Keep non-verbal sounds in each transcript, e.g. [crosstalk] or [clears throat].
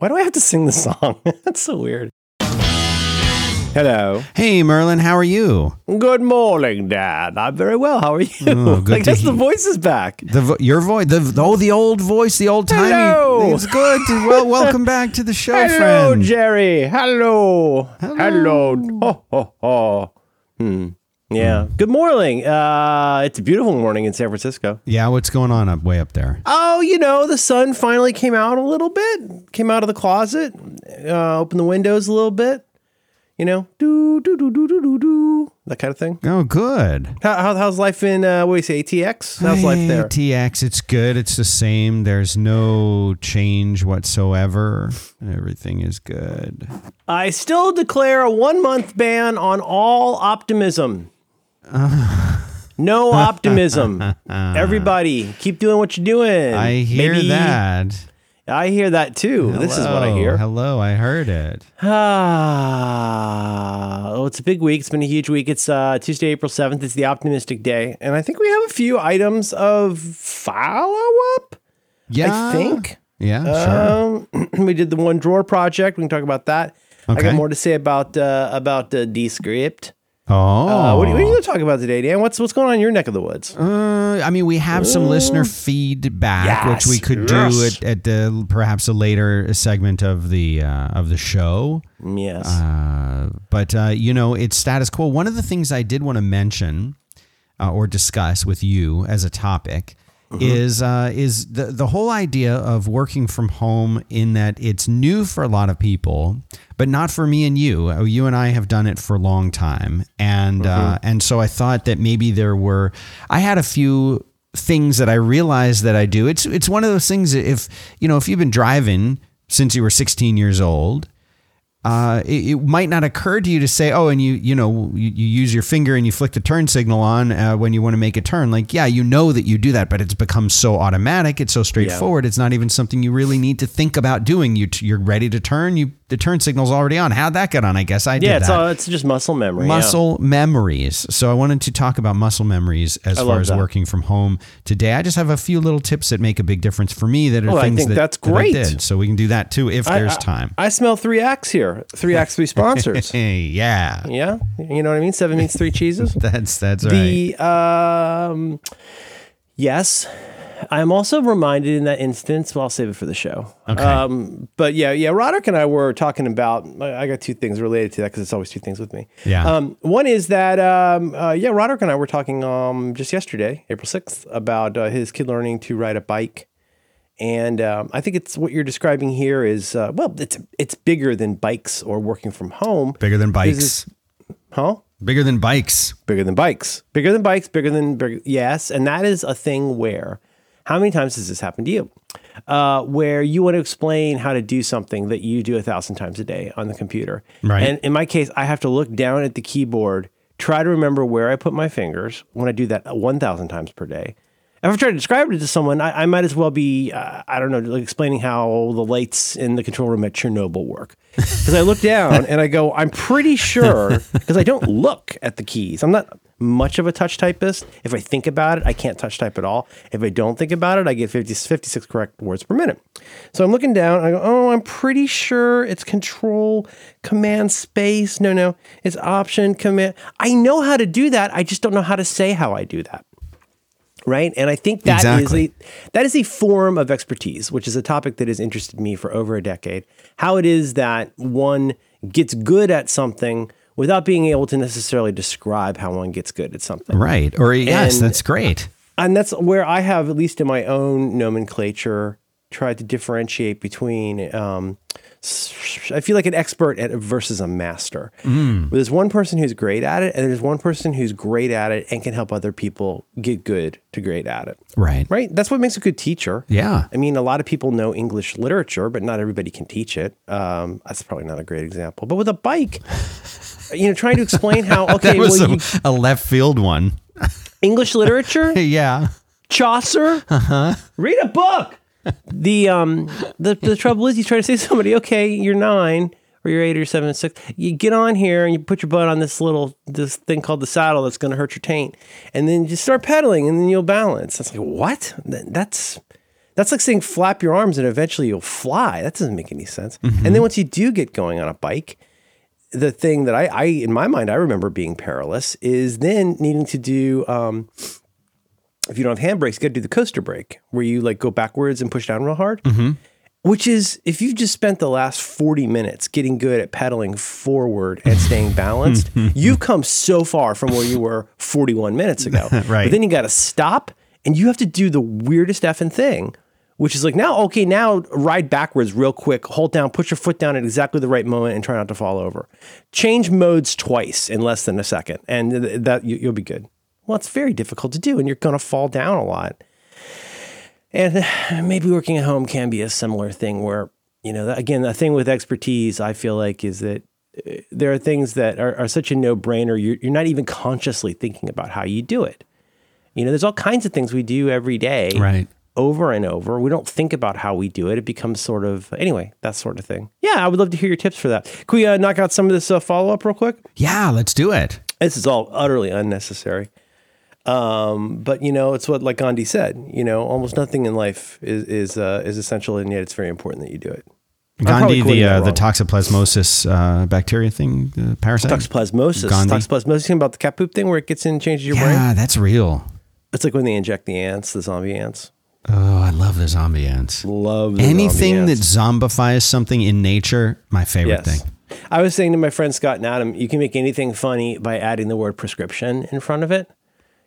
Why do I have to sing the song? [laughs] That's so weird. Hello. Hey, Merlin, how are you? Good morning, Dad. I'm very well. How are you? Oh, good [laughs] I to guess the voice is back. The vo- your voice, the oh, the old voice, the old timey. Hello. It's good. [laughs] well, welcome back to the show, Hello, friend. Jerry. Hello. Hello. Hello. Ho, ho, ho. Hmm. Yeah. Good morning. Uh, it's a beautiful morning in San Francisco. yeah, what's going on up way up there? Oh, you know, the sun finally came out a little bit. Came out of the closet. Uh, opened the windows a little bit. You know, do do do do do do do that kind of thing. Oh, good. How, how, how's life in uh, what do you say ATX? How's life there? ATX, it's good. It's the same. There's no change whatsoever. Everything is good. I still declare a one month ban on all optimism. [laughs] No optimism. Everybody, keep doing what you're doing. I hear Maybe- that. I hear that too. This is what I hear. Hello, I heard it. Ah, [sighs] oh, it's a big week. It's been a huge week. It's uh, Tuesday, April 7th. It's the optimistic day. And I think we have a few items of follow up. Yeah, I think. Yeah, sure. Um, [clears throat] we did the one drawer project. We can talk about that. I got more to say about uh, about uh, Descript. Oh, Uh, what, are, what are you going to talk about today, Dan? What's what's going on in your neck of the woods? Uh, I mean, we have some listener feedback, which we Yes, could do at, at the perhaps a later segment of the uh, of the show. Yes. Uh, but uh, you know, it's status quo. One of the things I did want to mention uh, or discuss with you as a topic is uh, is the the whole idea of working from home. In that it's new for a lot of people, but not for me and you. Uh, You and I have done it for a long time, and uh, and so I thought that maybe there were. I had a few things that I realized that I do. It's it's one of those things. that If you know, if you've been driving since you were 16 years old uh, it, it might not occur to you to say, oh, and you you know you, you use your finger and you flick the turn signal on uh, when you want to make a turn. Like, yeah, you know that you do that, but it's become so automatic. It's so straightforward. It's not even something you really need to think about doing. You you're ready to turn. You the turn signal's already on. How'd that get on? I guess I did yeah, it's that. all, it's just muscle memory. yeah. Muscle memories. So I wanted to talk about muscle memories as I far as that. working from home today. I just have a few little tips that make a big difference for me that are Oh, I things think that, that's that I great. did. So we can do that too if I- there's time. I smell three acts here. Three acts, three sponsors. Hey, [laughs] yeah. yeah, you know what I mean. Seven meats, three [laughs] cheeses. That's that's right. The um, yes, I'm also reminded in that instance. Well, I'll save it for the show. Okay. Um, but yeah, yeah, Roderick and I were talking about. I got two things related to that because it's always two things with me. Yeah. Um, one is that um, uh, yeah, Roderick and I were talking um just yesterday, April sixth, about uh, his kid learning to ride a bike. And um, I think it's what you're describing here is uh, well, it's it's bigger than bikes or working from home, Bigger than bikes. huh? Bigger than bikes. bigger than bikes, bigger than bikes, bigger than big, yes, and that is a thing where how many times has this happened to you? Uh, where you want to explain how to do something that you do a thousand times a day on the computer, Right. And in my case, I have to look down at the keyboard, try to remember where I put my fingers when I do that one thousand times per day. If I try to describe it to someone, I, I might as well be, uh, I don't know, like explaining how the lights in the control room at Chernobyl work. [laughs] Because I look down and I go, I'm pretty sure, [laughs] because I don't look at the keys. I'm not much of a touch typist. If I think about it, I can't touch type at all. If I don't think about it, I get 50, 56 correct words per minute. So I'm looking down and I go, oh, I'm pretty sure it's control, command, space. No, no, it's option, command. I know how to do that. I just don't know how to say how I do that right? And I think that is Exactly. a that is a form of expertise, which is a topic that has interested me for over a decade. How it is that one gets good at something without being able to necessarily describe how one gets good at something. Right. Or yes, And- that's great. And that's where I have, at least in my own nomenclature, tried to differentiate between. Um, I feel like an expert at versus a master. Mm. There's one person who's great at it, and there's one person who's great at it and can help other people get good to great at it. Right. Right? That's what makes a good teacher. Yeah. I mean, a lot of people know English literature, but not everybody can teach it. Um, that's probably not a great example. But with a bike, you know, trying to explain how [laughs] okay, That was well, a, you, a left field one. English literature, [laughs] Yeah. Chaucer, Uh huh. read a book. The um the the trouble is, you try to say to somebody, okay, you're nine or you're eight or seven or six. You get on here and you put your butt on this little this thing called the saddle that's going to hurt your taint, and then you start pedaling, and then you'll balance. It's like what? That's That's like saying flap your arms and eventually you'll fly. That doesn't make any sense. And then once you do get going on a bike, the thing that I, I in my mind I remember being perilous is then needing to do um, if you don't have handbrakes, you got to do the coaster brake where you like go backwards and push down real hard. Mm-hmm. Which is if you've just spent the last 40 minutes getting good at pedaling forward and [laughs] staying balanced, [laughs] you've come so far from where you were 41 minutes ago. [laughs] Right. But then you got to stop and you have to do the weirdest effing thing, which is like now, okay, now ride backwards real quick, hold down, put your foot down at exactly the right moment and try not to fall over. Change modes twice in less than a second and th- that you, you'll be good. Well, it's very difficult to do and you're going to fall down a lot. And [sighs] maybe working at home can be a similar thing where, you know, again, the thing with expertise, I feel like, is that uh, there are things that are, are such a no brainer. You're, you're not even consciously thinking about how you do it. You know, there's all kinds of things we do every day Right. over and over. We don't think about how we do it. It becomes sort of, anyway, that sort of thing. Yeah, I would love to hear your tips for that. Can we uh, knock out some of this uh, follow up real quick? Yeah, let's do it. This is all utterly unnecessary. Um, but you know, it's what like Gandhi said. You know, almost nothing in life is is uh, is essential, and yet it's very important that you do it. Gandhi, the uh, the toxoplasmosis uh, bacteria thing, the parasite. toxoplasmosis. Gandhi. Toxoplasmosis thing about the cat poop thing, where it gets in and changes your brain. yeah, that's real. It's like when they inject the ants, the zombie ants. Oh, I love the zombie ants. Love the Anything zombie that zombifies something in nature, my favorite Yes. thing. I was saying to my friend Scott and Adam, you can make anything funny by adding the word prescription in front of it.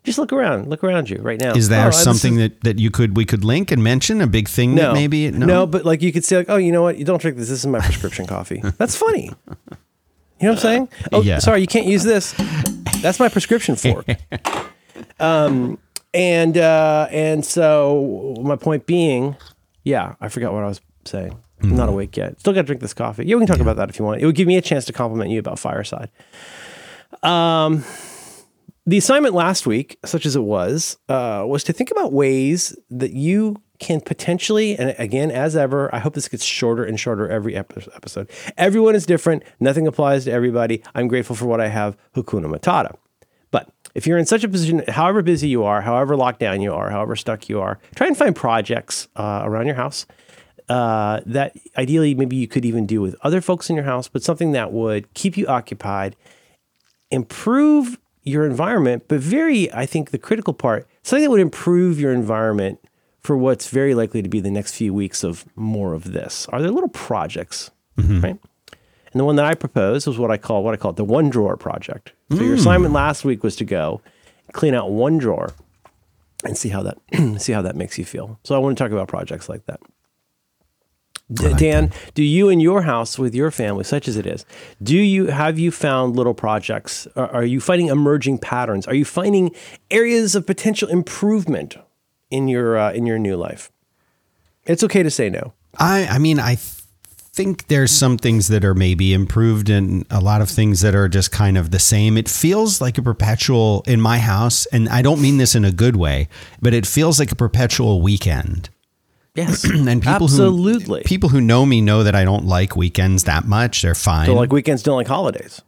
Just look around, look around you right now. Is there Oh, something is- that, that you could we could link and mention a big thing that no, maybe no, but like you could say like, oh, you know what? You don't drink this. This is my prescription coffee. [laughs] That's funny. You know what I'm saying? Oh, Yeah. sorry, you can't use this. That's my prescription fork. [laughs] um, and uh, and so my point being, yeah, I forgot what I was saying. I'm not awake yet. Still got to drink this coffee. Yeah, we can talk about that if you want. It would give me a chance to compliment you about Fireside. Um, the assignment last week, such as it was, uh, was to think about ways that you can potentially, and again, as ever, I hope this gets shorter and shorter every epi- episode. Everyone is different. Nothing applies to everybody. I'm grateful for what I have. Hakuna Matata. But if you're in such a position, however busy you are, however locked down you are, however stuck you are, try and find projects uh, around your house uh, that ideally maybe you could even do with other folks in your house, but something that would keep you occupied, improve your environment, but very, I think the critical part, something that would improve your environment for what's very likely to be the next few weeks of more of this. Are there little projects, mm-hmm. right? And the one that I proposed was what I call what I call it the one drawer project. So your mm. assignment last week was to go clean out one drawer and see how that [clears throat] see how that makes you feel. So I want to talk about projects like that. D- Dan, do you in your house with your family, such as it is, do you have you found little projects? Are, are you finding emerging patterns? Are you finding areas of potential improvement in your uh, in your new life? It's okay to say no. I I mean I th- think there's some things that are maybe improved and a lot of things that are just kind of the same. It feels like a perpetual in my house and I don't mean this in a good way, but it feels like a perpetual weekend. Yes, [clears throat] And people absolutely. who people who know me know that I don't like weekends that much. They're fine. don't like weekends, don't like holidays.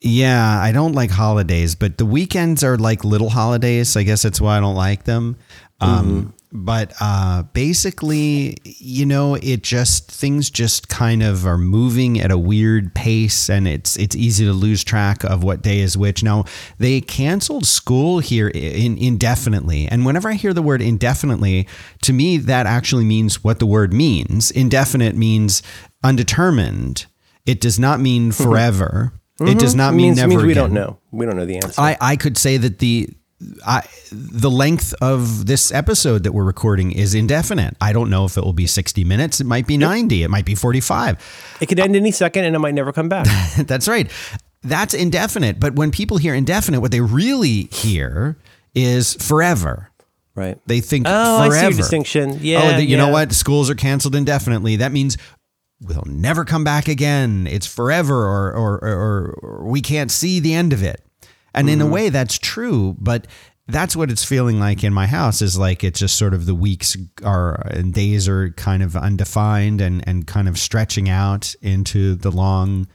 Yeah, I don't like holidays, but the weekends are like little holidays. I guess that's why I don't like them. Um, but uh, basically, you know, it just things just kind of are moving at a weird pace, and it's it's easy to lose track of what day is which. Now they canceled school here in, indefinitely, and whenever I hear the word indefinitely, to me that actually means what the word means. Indefinite means undetermined. It does not mean [laughs] forever. It does not It mean means, never means we again. don't know. We don't know the answer. I, I could say that the I, the length of this episode that we're recording is indefinite. I don't know if it will be 60 minutes. It might be 90. It might be 45. it could end uh, any second, and it might never come back. [laughs] That's right. That's indefinite. But when people hear indefinite, what they really hear is forever. right. They think Oh, I forever. see your distinction. Oh, yeah. oh, the- you know what? Schools are canceled indefinitely. That means we'll never come back again. It's forever, or or or, or we can't see the end of it. And Mm-hmm. in a way, that's true. But that's what it's feeling like in my house. Is like it's just sort of the weeks are and days are kind of undefined and and kind of stretching out into the long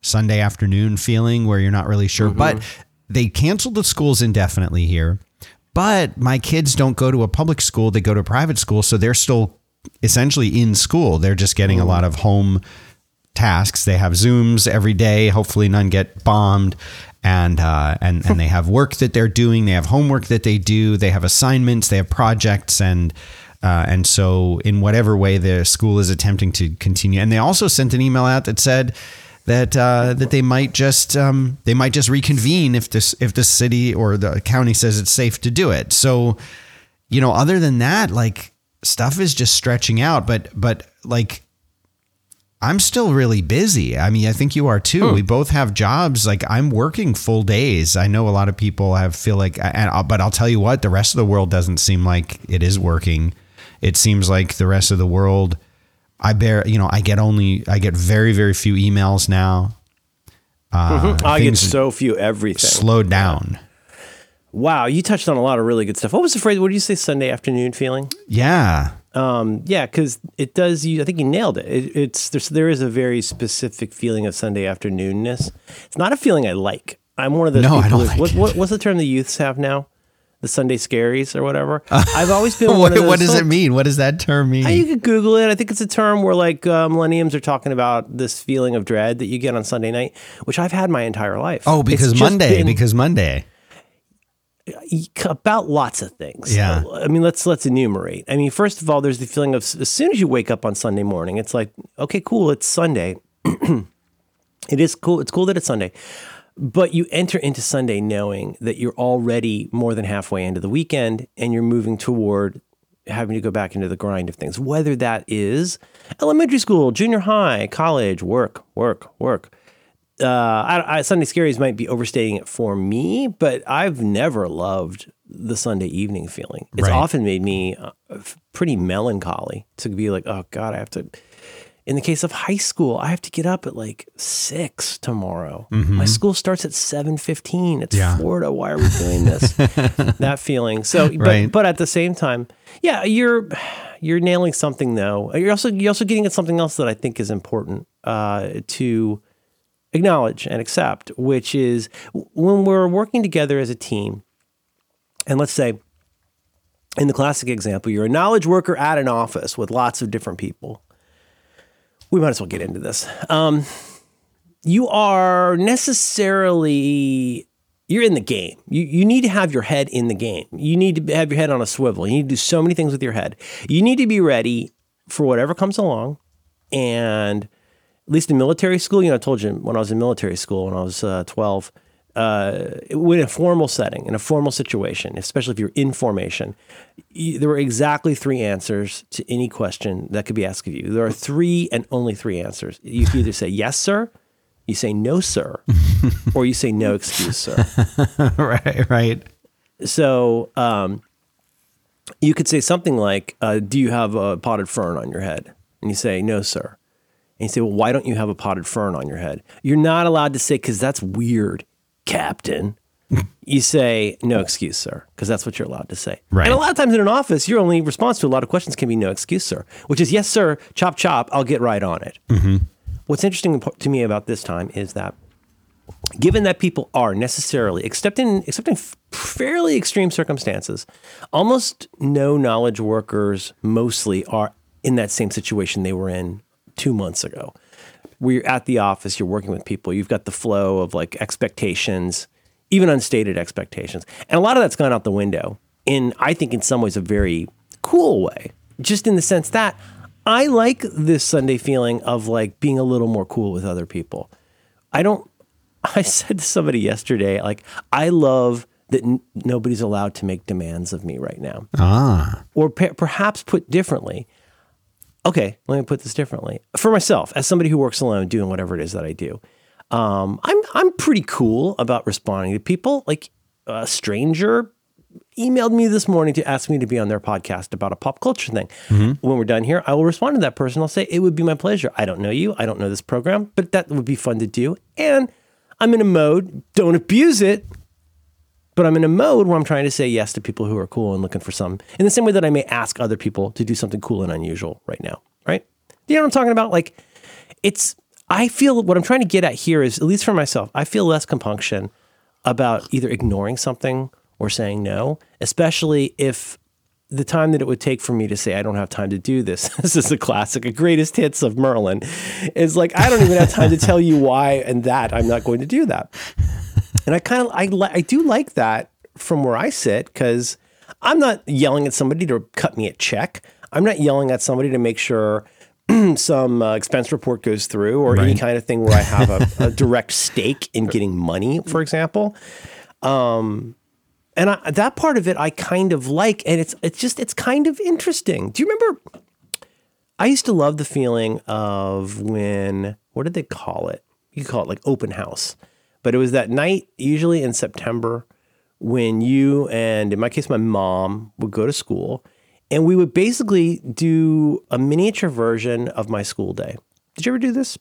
Sunday afternoon feeling where you're not really sure. But they canceled the schools indefinitely here. But my kids don't go to a public school, they go to a private school. So they're still essentially in school. They're just getting a lot of home tasks. They have Zooms every day. Hopefully, none get bombed. And, uh, and and they have work that they're doing. They have homework that they do. They have assignments. They have projects. And uh, and so, in whatever way the school is attempting to continue, and they also sent an email out that said that uh, that they might just um, they might just reconvene if this if the city or the county says it's safe to do it. So, you know, other than that, like stuff is just stretching out. But but like I'm still really busy. I mean, I think you are too. Hmm. We both have jobs. Like I'm working full days. I know a lot of people have feel like, and I'll, but I'll tell you what, the rest of the world doesn't seem like it is working. It seems like the rest of the world, I bear, you know, I get only, I get very, very few emails now. Uh, mm-hmm. I get so few everything. slowed down. Wow, you touched on a lot of really good stuff. What was the phrase? What did you say? Sunday afternoon feeling? Yeah. Um, yeah, because it does. You, I think you nailed it. it it's there's, there is a very specific feeling of Sunday afternoonness. It's not a feeling I like. I'm one of those. No, I people don't who- like what, it. what, what's the term the youths have now? The Sunday scaries or whatever. [laughs] I've always been [laughs] one What, of those. what does it mean? What does that term mean? You could Google it. I think it's a term where like uh, millenniums are talking about this feeling of dread that you get on Sunday night, which I've had my entire life. oh, because Monday, been because Monday. About lots of things. Yeah. I mean, let's let's enumerate. I mean, first of all, there's the feeling of as soon as you wake up on Sunday morning, it's like, okay, cool, it's Sunday. [clears throat] it is cool. It's cool that it's Sunday. But you enter into Sunday knowing that you're already more than halfway into the weekend and you're moving toward having to go back into the grind of things, whether that is elementary school, junior high, college, work, work, work. Uh, I, I, Sunday scaries might be overstating it for me, but I've never loved the Sunday evening feeling. It's Right. often made me uh, pretty melancholy to be like, oh God, I have to. In the case of high school, I have to get up at like six tomorrow. My school starts at seven fifteen. It's Mm-hmm. Yeah. Florida. Why are we doing this? [laughs] that feeling. So, but, Right. but at the same time, yeah, you're you're nailing something though. You're also you're also getting at something else that I think is important uh, to acknowledge and accept, which is when we're working together as a team, and let's say in the classic example, you're a knowledge worker at an office with lots of different people. We might as well get into this. Um, you are necessarily you're in the game. You you need to have your head in the game. You need to have your head on a swivel. You need to do so many things with your head. You need to be ready for whatever comes along. And at least in military school, you know, I told you when I was in military school when I was uh, 12, uh, in a formal setting, in a formal situation, especially if you're in formation, you, there were exactly three answers to any question that could be asked of you. There are three and only three answers. You can either say yes, sir, you say no, sir, [laughs] or you say no, excuse, sir. [laughs] right, right. So um, you could say something like, uh, "Do you have a potted fern on your head?" And you say, "No, sir." And you say, "Well, why don't you have a potted fern on your head?" You're not allowed to say, "Because that's weird, Captain." [laughs] you say, "No excuse, sir," because that's what you're allowed to say. Right. And a lot of times in an office, your only response to a lot of questions can be, "No excuse, sir," which is, "Yes, sir. Chop, chop. I'll get right on it." Mm-hmm. What's interesting to me about this time is that given that people are necessarily, except in except in fairly extreme circumstances, almost no knowledge workers mostly are in that same situation they were in two months ago. Where you're at the office, you're working with people, you've got the flow of like expectations, even unstated expectations, and a lot of that's gone out the window. In I think in some ways a very cool way, just in the sense that I like this Sunday feeling of like being a little more cool with other people. I don't. [laughs] I said to somebody yesterday, like, I love that n- nobody's allowed to make demands of me right now. Ah, Or pe- perhaps put differently. Okay, let me put this differently. For myself, as somebody who works alone, doing whatever it is that I do, um, I'm I'm pretty cool about responding to people. Like a stranger emailed me this morning to ask me to be on their podcast about a pop culture thing. When we're done here, I will respond to that person. I'll say, it would be my pleasure. I don't know you. I don't know this program, but that would be fun to do. And I'm in a mode, don't abuse it, but I'm in a mode where I'm trying to say yes to people who are cool and looking for some, in the same way that I may ask other people to do something cool and unusual right now. Right? You know what I'm talking about? Like, it's, I feel what I'm trying to get at here is, at least for myself, I feel less compunction about either ignoring something or or saying no, especially if the time that it would take for me to say I don't have time to do this. [laughs] This is a classic, a greatest hits of Merlin. Is like I don't even have time to tell you why and that I'm not going to do that. And I kind of I li- I do like that from where I sit because I'm not yelling at somebody to cut me a check. I'm not yelling at somebody to make sure [clears throat] some uh, expense report goes through or any kind of thing where I have a, a [laughs] direct stake in getting money, for example. Um, and I, that part of it I kind of like, and it's it's just it's kind of interesting. Do you remember? I used to love the feeling of when what did they call it? You call it like open house, but it was that night, usually in September, when you and in my case my mom would go to school, and we would basically do a miniature version of my school day. Did you ever do this?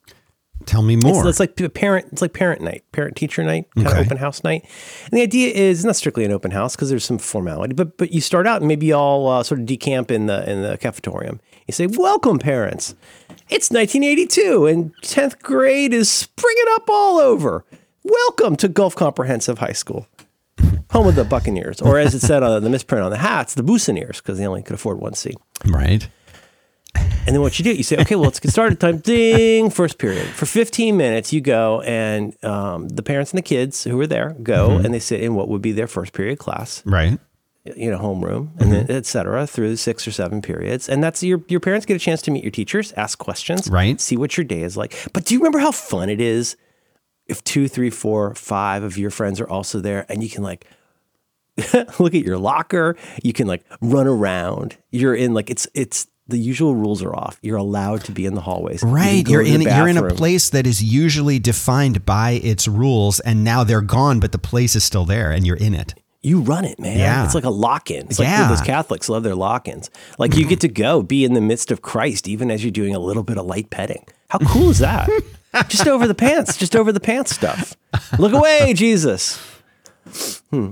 Tell me more. It's, it's like parent. It's like parent night, parent teacher night, kind Okay. of open house night. And the idea is not strictly an open house because there's some formality, but but you start out and maybe you all uh, sort of decamp in the in the cafetorium. You say, "Welcome, parents. It's 1982, and 10th grade is springing up all over. Welcome to Gulf Comprehensive High School." Home of the Buccaneers, or as it said on the misprint on the hats, the Buccaneers, because they only could afford one seat. right. And then what you do, you say, okay, well, let's get started. Time ding, first period. For 15 minutes, you go and um, the parents and the kids who are there go and they sit in what would be their first period class, Right. you know, homeroom, and then et cetera, through six or seven periods. And that's your, your parents get a chance to meet your teachers, ask questions, Right. see what your day is like. But do you remember how fun it is if two, three, four, five of your friends are also there and you can like, [laughs] look at your locker. You can like run around. You're in like it's it's the usual rules are off. You're allowed to be in the hallways. Right. go You're in you're in a place that is usually defined by its rules and now they're gone, but the place is still there and you're in it. You run it, man. Yeah. It's like a lock-in. It's like Yeah. those Catholics love their lock-ins. Like you get to go be in the midst of Christ, even as you're doing a little bit of light petting. How cool is that? [laughs] just over the pants, just over the pants stuff. Look away, Jesus. Hmm.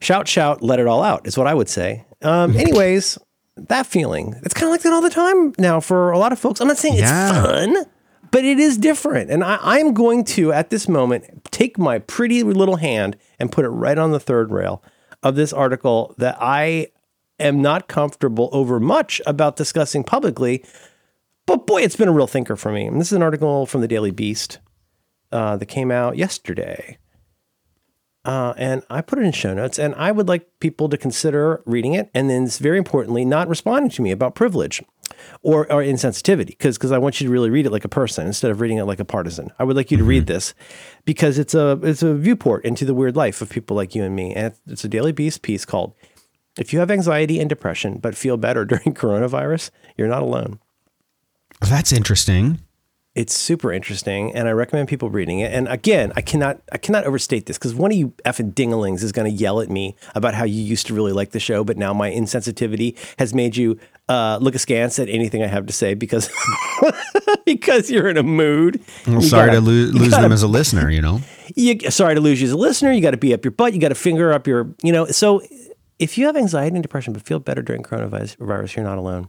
Shout, shout, let it all out is what I would say. Um, anyways, that feeling, it's kind of like that all the time now for a lot of folks. I'm not saying it's fun, but it is different. And I, I'm going to, at this moment, take my pretty little hand and put it right on the third rail of this article that I am not comfortable over much about discussing publicly. But boy, it's been a real thinker for me. And this is an article from the Daily Beast uh, that came out yesterday. Uh, and I put it in show notes, and I would like people to consider reading it, and then, very importantly, not responding to me about privilege or, or insensitivity, because I want you to really read it like a person instead of reading it like a partisan. I would like you to read this because it's a it's a viewport into the weird life of people like you and me, and it's a Daily Beast piece called "If you have anxiety and depression but feel better [laughs] during coronavirus, you're not alone." That's interesting. It's super interesting, and I recommend people reading it. And again, I cannot I cannot overstate this because one of you effing dinglings is going to yell at me about how you used to really like the show, but now my insensitivity has made you uh, look askance at anything I have to say because [laughs] because you're in a mood. I'm sorry gotta- to lo- [laughs] lose gotta- them as a listener, you know. you sorry to lose you as a listener. You got to be up your butt. You got to finger up your, you know. So if you have anxiety and depression but feel better during coronavirus, virus, you're not alone.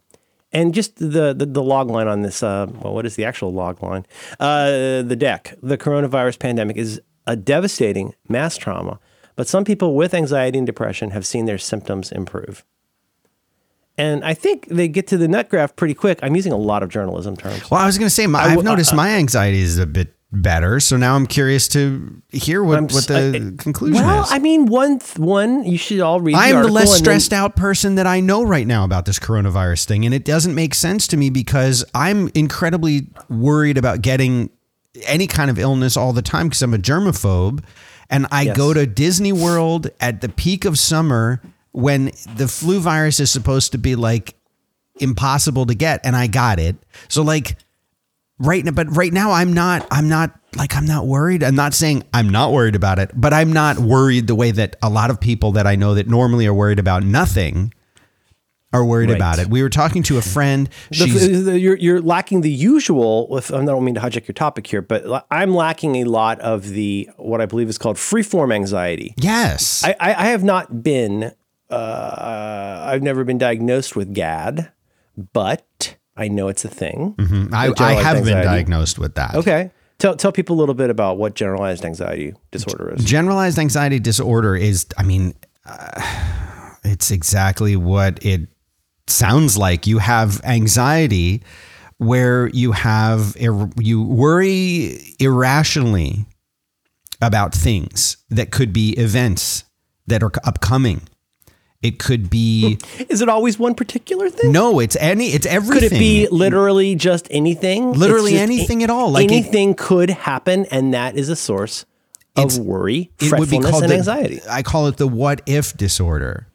And just the, the the log line on this, uh, well, what is the actual log line? Uh, the deck. The coronavirus pandemic is a devastating mass trauma, but some people with anxiety and depression have seen their symptoms improve. And I think they get to the nut graph pretty quick. I'm using a lot of journalism terms. Well, I was going to say, my, I've noticed my anxiety is a bit better. So now I'm curious to hear what, what the I- conclusion Well, is. I mean, one th- one you should all read. I'm the article less and then- stressed out person that I know right now about this coronavirus thing. And it doesn't make sense to me because I'm incredibly worried about getting any kind of illness all the time because I'm a germaphobe. And I Yes. go to Disney World at the peak of summer when the flu virus is supposed to be like impossible to get. And I got it. So, like, right now, but right now I'm not, I'm not like, I'm not worried. I'm not saying I'm not worried about it, but I'm not worried the way that a lot of people that I know that normally are worried about nothing are worried Right. about it. We were talking to a friend. The- the- you're, you're lacking the usual. If I don't mean to hijack your topic here, but I'm lacking a lot of the what I believe is called freeform anxiety. yes. I, I, I have not been. Uh, I've never been diagnosed with GAD, but I know it's a thing. Mm-hmm. I, I have been diagnosed with that. Okay, tell tell people a little bit about what generalized anxiety disorder is. Generalized anxiety disorder is, I mean, uh, it's exactly what it sounds like. You have anxiety where you have you worry irrationally about things that could be events that are upcoming. It could be. [laughs] Is it always one particular thing? No, it's any. It's everything. Could it be literally just anything? Literally anything at all. Like anything it, could happen, and that is a source of worry, fretfulness, and the, anxiety. I call it the "what if" disorder.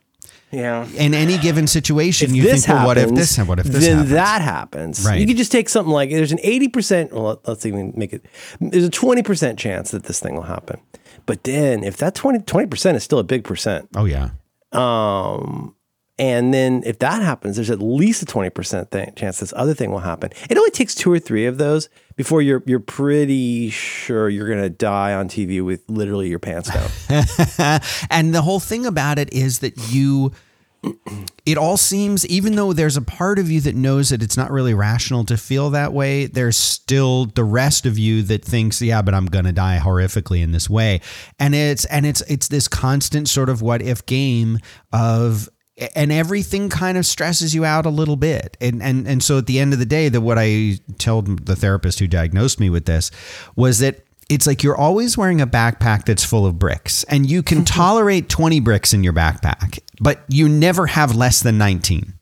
Yeah. In any given situation, if you think, happens, well, what if this? And what if this? Then happens? that happens. Right. You could just take something like there's an eighty percent. Well, let's even make it. There's a twenty percent chance that this thing will happen. But then, if that 20 percent is still a big percent. Oh yeah. Um, and then if that happens, there's at least a 20% chance this other thing will happen. It only takes two or three of those before you're you're pretty sure you're going to die on TV with literally your pants down. [laughs] and the whole thing about it is that you it all seems even though there's a part of you that knows that it's not really rational to feel that way there's still the rest of you that thinks yeah but i'm to die horrifically in this way and it's and it's it's this constant sort of what if game of and everything kind of stresses you out a little bit. And and and so at the end of the day, that what I told the therapist who diagnosed me with this was that it's like you're always wearing a backpack that's full of bricks and you can tolerate 20 bricks in your backpack, but you never have less than 19.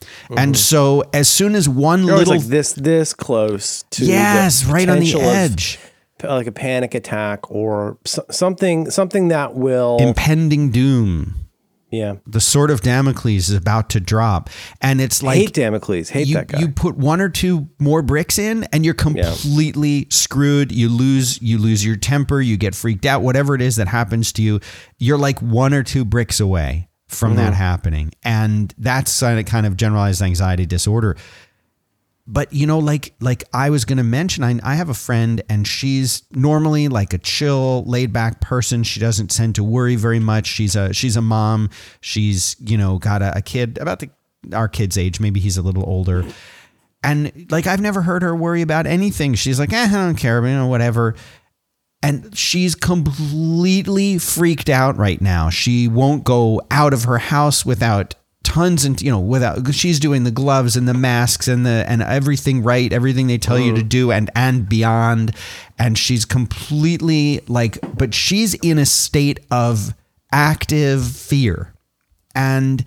Mm-hmm. And so as soon as one you're little like this this close to Yes, right on the edge. Of, like a panic attack or something something that will impending doom yeah. The sword of Damocles is about to drop. And it's like Hate Damocles. Hate you, that guy. You put one or two more bricks in and you're completely yeah. screwed. You lose you lose your temper, you get freaked out, whatever it is that happens to you, you're like one or two bricks away from mm-hmm. that happening. And that's kind of generalized anxiety disorder but you know like like i was going to mention I, I have a friend and she's normally like a chill laid back person. She doesn't tend to worry very much. She's a she's a mom. She's you know got a, a kid about the our kid's age. Maybe he's a little older. And like i've never heard her worry about anything. She's like eh, i don't care you know whatever. And she's completely freaked out right now. She won't go out of her house without tons and you know without she's doing the gloves and the masks and the and everything right everything they tell you to mm. do and and beyond and she's completely like but she's in a state of active fear and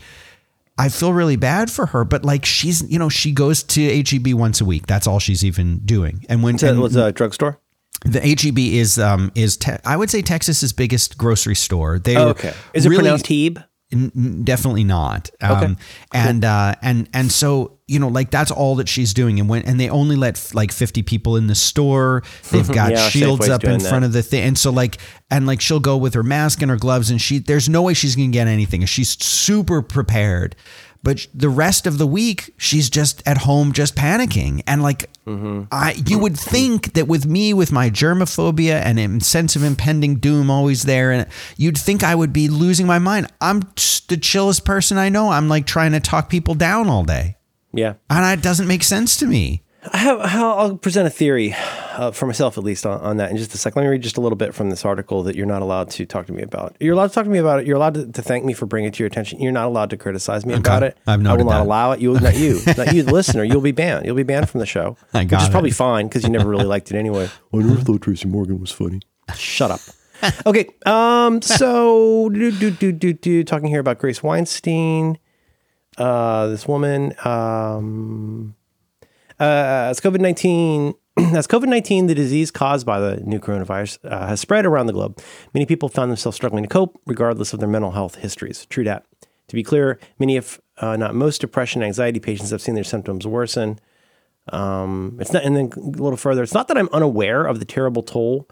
I feel really bad for her, but like she's, you know, she goes to HEB once a week. That's all she's even doing. And when it was a drugstore. The HEB is um is te- I would say Texas's biggest grocery store. They oh, okay. Is it really, pronounced Hebe? N- definitely not. Um, okay. And cool. uh, and and so you know, like that's all that she's doing. And when and they only let f- like fifty people in the store. [laughs] They've got yeah, shields up in front of the thing. And so like and like she'll go with her mask and her gloves, and she there's no way she's gonna get anything. She's super prepared but the rest of the week she's just at home just panicking. And like mm-hmm. i you would think that with me with my germophobia and sense of impending doom always there and you'd think i would be losing my mind. I'm the chillest person i know. I'm like trying to talk people down all day. Yeah. And it doesn't make sense to me I have, I'll present a theory uh, for myself, at least, on, on, that in just a second. Let me read just a little bit from this article that you're not allowed to talk to me about. You're allowed to talk to me about it. You're allowed to, to thank me for bringing it to your attention. You're not allowed to criticize me okay. about it. I've I will not that. allow it. You, not you, not you, the listener. You'll be banned. You'll be banned from the show, which is it. probably fine because you never really liked it anyway. [laughs] I never thought Tracy Morgan was funny. Shut up. Okay, um, so do, do, do, do, do, talking here about Grace Weinstein, uh, this woman. Um, uh, as COVID 19 [clears throat] as COVID 19, the disease caused by the new coronavirus, uh, has spread around the globe, many people found themselves struggling to cope, regardless of their mental health histories. True that. To be clear, many, if uh, not most, depression and anxiety patients have seen their symptoms worsen. Um, it's not, and then a little further, it's not that I'm unaware of the terrible toll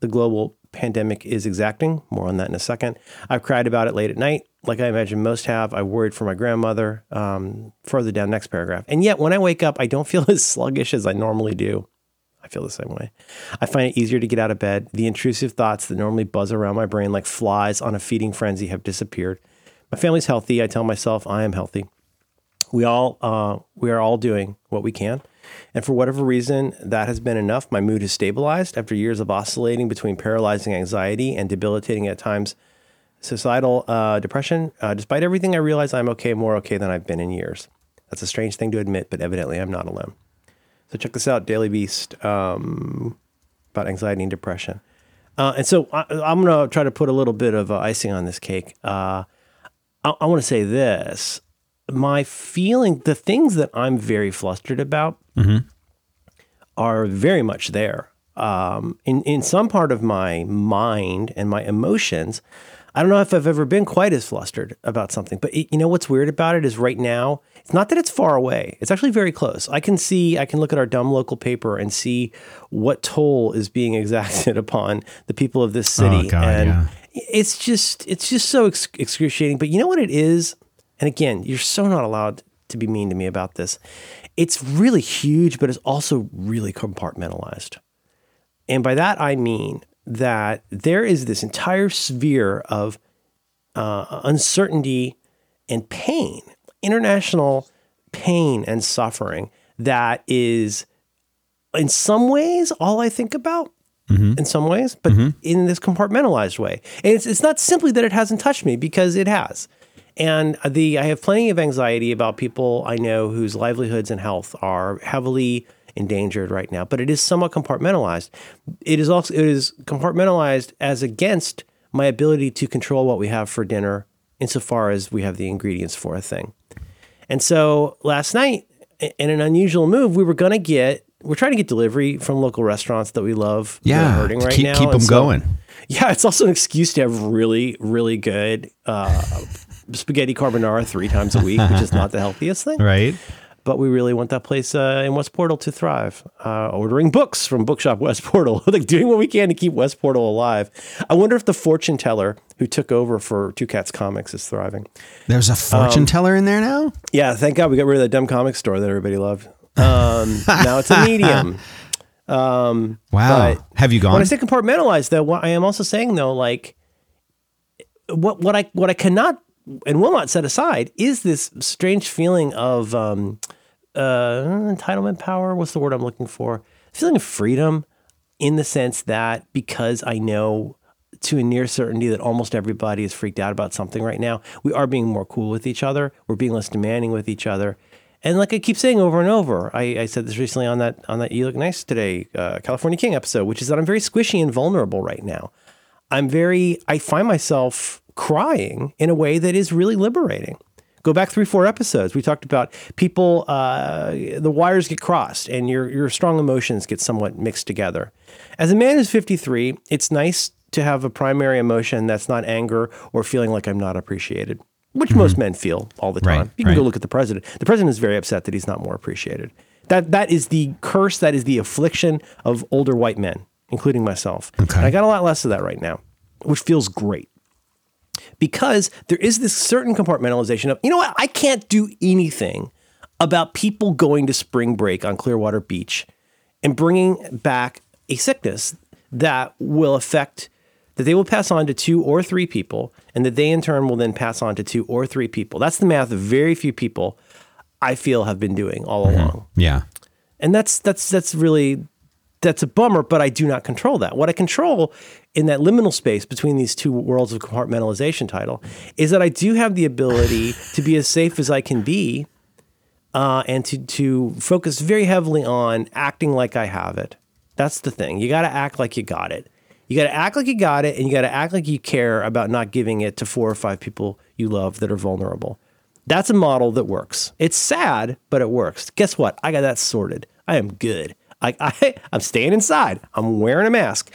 the global pandemic is exacting. More on that in a second. I've cried about it late at night, like I imagine most have. I worried for my grandmother. Um, further down, next paragraph. And yet, when I wake up, I don't [laughs] feel as sluggish as I normally do. I feel the same way. I find it easier to get out of bed. The intrusive thoughts that normally buzz around my brain like flies on a feeding frenzy have disappeared. My family's healthy. I tell myself I am healthy. We all uh, we are all doing what we can. And for whatever reason, that has been enough. My mood has stabilized after years of oscillating between paralyzing anxiety and debilitating at times Suicidal uh, depression. Uh, despite everything, I realize I'm okay, more okay than I've been in years. That's a strange thing to admit, but evidently I'm not alone. So check this out, Daily Beast, um, about anxiety and depression. Uh, and so I, I'm going to try to put a little bit of uh, icing on this cake. Uh, I, I want to say this: my feeling, the things that I'm very flustered about, are very much there. Um, in in some part of my mind and my emotions, I don't know if I've ever been quite as flustered about something. But it, you know what's weird about it is right now, it's not that it's far away. It's actually very close. I can see, I can look at our dumb local paper and see what toll is being [laughs] exacted upon the people of this oh, city. Oh, God, and yeah. it's just, it's just so ex- excruciating. But you know what it is? And again, you're so not allowed to be mean to me about this. It's really huge, but it's also really compartmentalized. And by that, I mean that there is this entire sphere of uh, uncertainty and pain, international pain and suffering that is, in some ways, all I think about. In some ways, but in this compartmentalized way, and it's it's not simply that it hasn't touched me because it has, and the I have plenty of anxiety about people I know whose livelihoods and health are heavily endangered right now. But it is somewhat compartmentalized. It is also it is compartmentalized as against my ability to control what we have for dinner, insofar as we have the ingredients for a thing. And so last night, in an unusual move, we were going to get we're trying to get delivery from local restaurants that we love. Yeah, hurting right keep- now. keep And 'em so- going. Yeah, it's also an excuse to have really, really good uh, spaghetti carbonara three times a week, which is not the healthiest thing. [laughs] Right. But we really want that place uh, in West Portal to thrive. Uh, ordering books from Bookshop West Portal, [laughs] like doing what we can to keep West Portal alive. I wonder if the fortune teller who took over for Two Cats Comics is thriving. There's a fortune teller in there now. Yeah, thank God we got rid of that dumb comic store that everybody loved. Um, [laughs] now it's a medium. Wow. Have you gone? When I say compartmentalized, though, what I am also saying though, like what what I what I cannot and will not set aside is this strange feeling of um, uh, entitlement power. What's the word I'm looking for? Feeling of freedom, in the sense that because I know to a near certainty that almost everybody is freaked out about something right now, we are being more cool with each other. We're being less demanding with each other. And like I keep saying over and over, I, I said this recently on that on that "You Look Nice Today" uh, California King episode, which is that I'm very squishy and vulnerable right now. I'm very, I find myself crying in a way that is really liberating. Go back three, four episodes. We talked about people, uh, the wires get crossed and your, your strong emotions get somewhat mixed together. As a man who's 53, it's nice to have a primary emotion that's not anger or feeling like I'm not appreciated, which most men feel all the Right, time. You can go look at the president. The president is very upset that he's not more appreciated. That that is the curse. That is the affliction of older white men, including myself. Okay. I got a lot less of that right now, which feels great because there is this certain compartmentalization of you know what I can't do anything about people going to spring break on Clearwater Beach and bringing back a sickness that will affect that they will pass on to two or three people and that they in turn will then pass on to two or three people. That's the math of very few people I feel have been doing all mm-hmm. along yeah. and that's that's that's really that's a bummer but i do not control that what i control in that liminal space between these two worlds of compartmentalization title is that i do have the ability to be as safe as i can be uh, and to to focus very heavily on acting like i have it that's the thing you got to act like you got it you got to act like you got it and you got to act like you care about not giving it to four or five people you love that are vulnerable that's a model that works. It's sad, but it works. Guess what? I got that sorted. I am good. I, [laughs] I, I'm staying inside. I'm wearing a mask.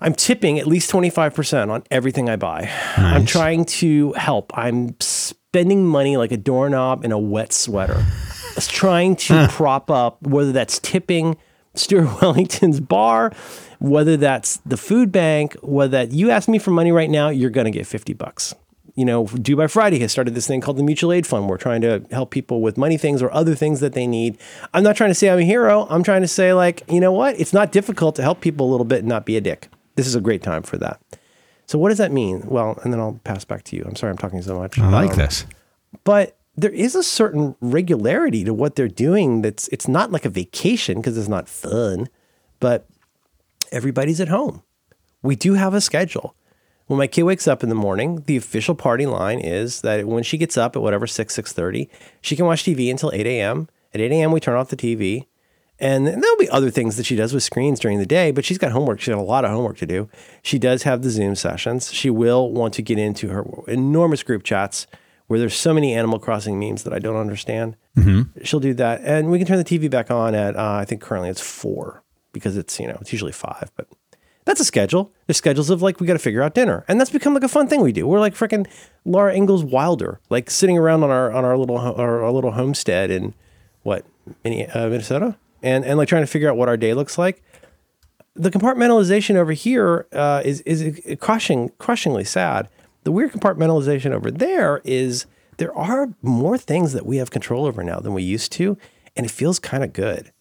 I'm tipping at least 25% on everything I buy. I'm trying to help. I'm spending money like a doorknob in a wet sweater. It's trying to prop up, whether that's tipping Stuart [laughs] Wellington's bar, whether that's the food bank, whether that you ask me for money right now, you're going to get 50 bucks you know, Do By Friday has started this thing called the Mutual Aid Fund. We're trying to help people with money things or other things that they need. I'm not trying to say I'm a hero. I'm trying to say, like, you know what? It's not difficult to help people a little bit and not be a dick. This is a great time for that. So, what does that mean? Well, and then I'll pass back to you. I'm sorry I'm talking so much. I like Um, this. but there is a certain regularity to what they're doing that's it's not like a vacation because it's not fun but everybody's at home we do have a schedule When my kid wakes up in the morning, the official party line is that when she gets up at whatever six six thirty, she can watch TV until eight a.m. At eight a.m. we turn off the TV, and there'll be other things that she does with screens during the day. But she's got homework. She's got a lot of homework to do. She does have the Zoom sessions. She will want to get into her enormous group chats where there's so many Animal Crossing memes that I don't understand. She'll do that, and we can turn the TV back on at uh, I think currently it's four because it's you know it's usually five, but that's a schedule. There's schedules of like we got to figure out dinner, and that's become like a fun thing we do. We're like freaking Laura Ingalls Wilder, like sitting around on our on our little our, our little homestead in what uh, Minnesota, and and like trying to figure out what our day looks like. The compartmentalization over here uh, is is crushing crushingly sad. The weird compartmentalization over there is there are more things that we have control over now than we used to, and it feels kind of good.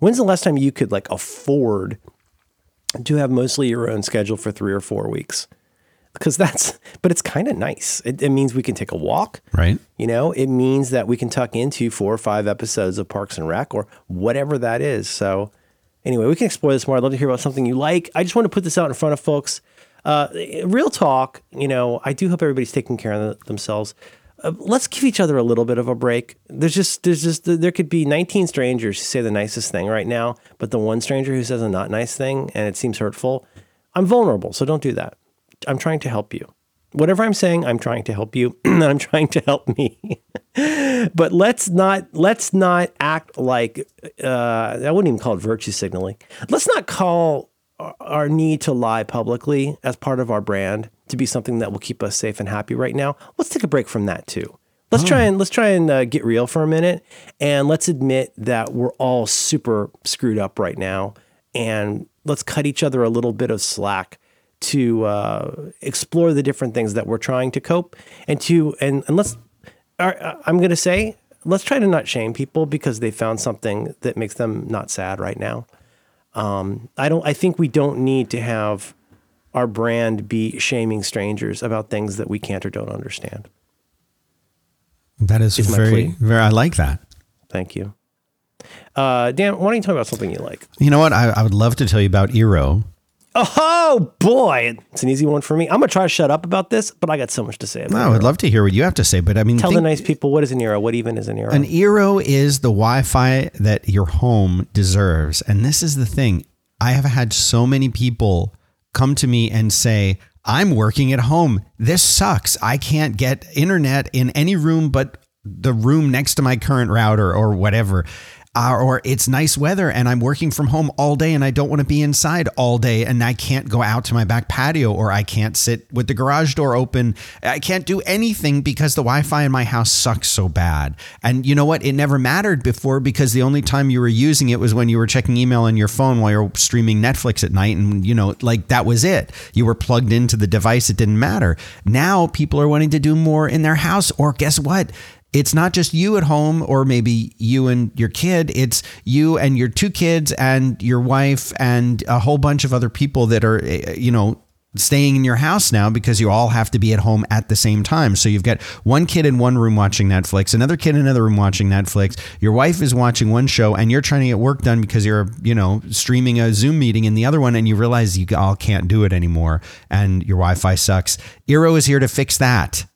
When's the last time you could like afford to have mostly your own schedule for three or four weeks? Because that's, but it's kind of nice. It, it means we can take a walk, Right. you know, it means that we can tuck into four or five episodes of Parks and Rec or whatever that is. So, anyway, we can explore this more. I'd love to hear about something you like. I just want to put this out in front of folks. Uh, real talk, you know, I do hope everybody's taking care of themselves. Uh, let's give each other a little bit of a break. There's just, there's just, there could be 19 strangers who say the nicest thing right now, but the one stranger who says a not nice thing and it seems hurtful, I'm vulnerable. So don't do that. I'm trying to help you. Whatever I'm saying, I'm trying to help you, [clears throat] and I'm trying to help me. [laughs] but let's not let's not act like uh, I wouldn't even call it virtue signaling. Let's not call our- need to lie publicly as part of our brand to be something that will keep us safe and happy right now. Let's take a break from that too. Let's try and let's try and uh, get real for a minute, and let's admit that we're all super screwed up right now, and let's cut each other a little bit of slack to uh, explore the different things that we're trying to cope and to and, and let's i'm going to say let's try to not shame people because they found something that makes them not sad right now um, i don't i think we don't need to have our brand be shaming strangers about things that we can't or don't understand That is Is very, very. I like that. thank you uh, dan why don't you talk about something you like You know what? I, I would love to tell you about Eero. Oh boy it's an easy one for me i'm going to try to shut up about this but i got so much to say about it. I'd love to hear what you have to say, but I mean, tell think- the nice people what is an Eero. what even is an Eero? An Eero is the Wi-Fi that your home deserves, and this is the thing. I have had so many people come to me and say, "I'm working at home. This sucks. I can't get internet in any room but the room next to my current router or whatever." Uh, or it's nice weather and I'm working from home all day and I don't want to be inside all day and I can't go out to my back patio or I can't sit with the garage door open. I can't do anything because the Wi Fi in my house sucks so bad. And you know what? It never mattered before because the only time you were using it was when you were checking email on your phone while you're streaming Netflix at night. And, you know, like that was it. You were plugged into the device. It didn't matter. Now people are wanting to do more in their house. Or guess what? It's not just you at home or maybe you and your kid. It's you and your two kids and your wife and a whole bunch of other people that are eh, you know staying in your house now because you all have to be at home at the same time. So you've got one kid in one room watching netflix another kid in another room watching netflix. Your wife is watching one show and you're trying to get work done because you're you know streaming a zoom meeting in the other one and you realize you all can't do it anymore and your wi-fi sucks. Eero is here to fix that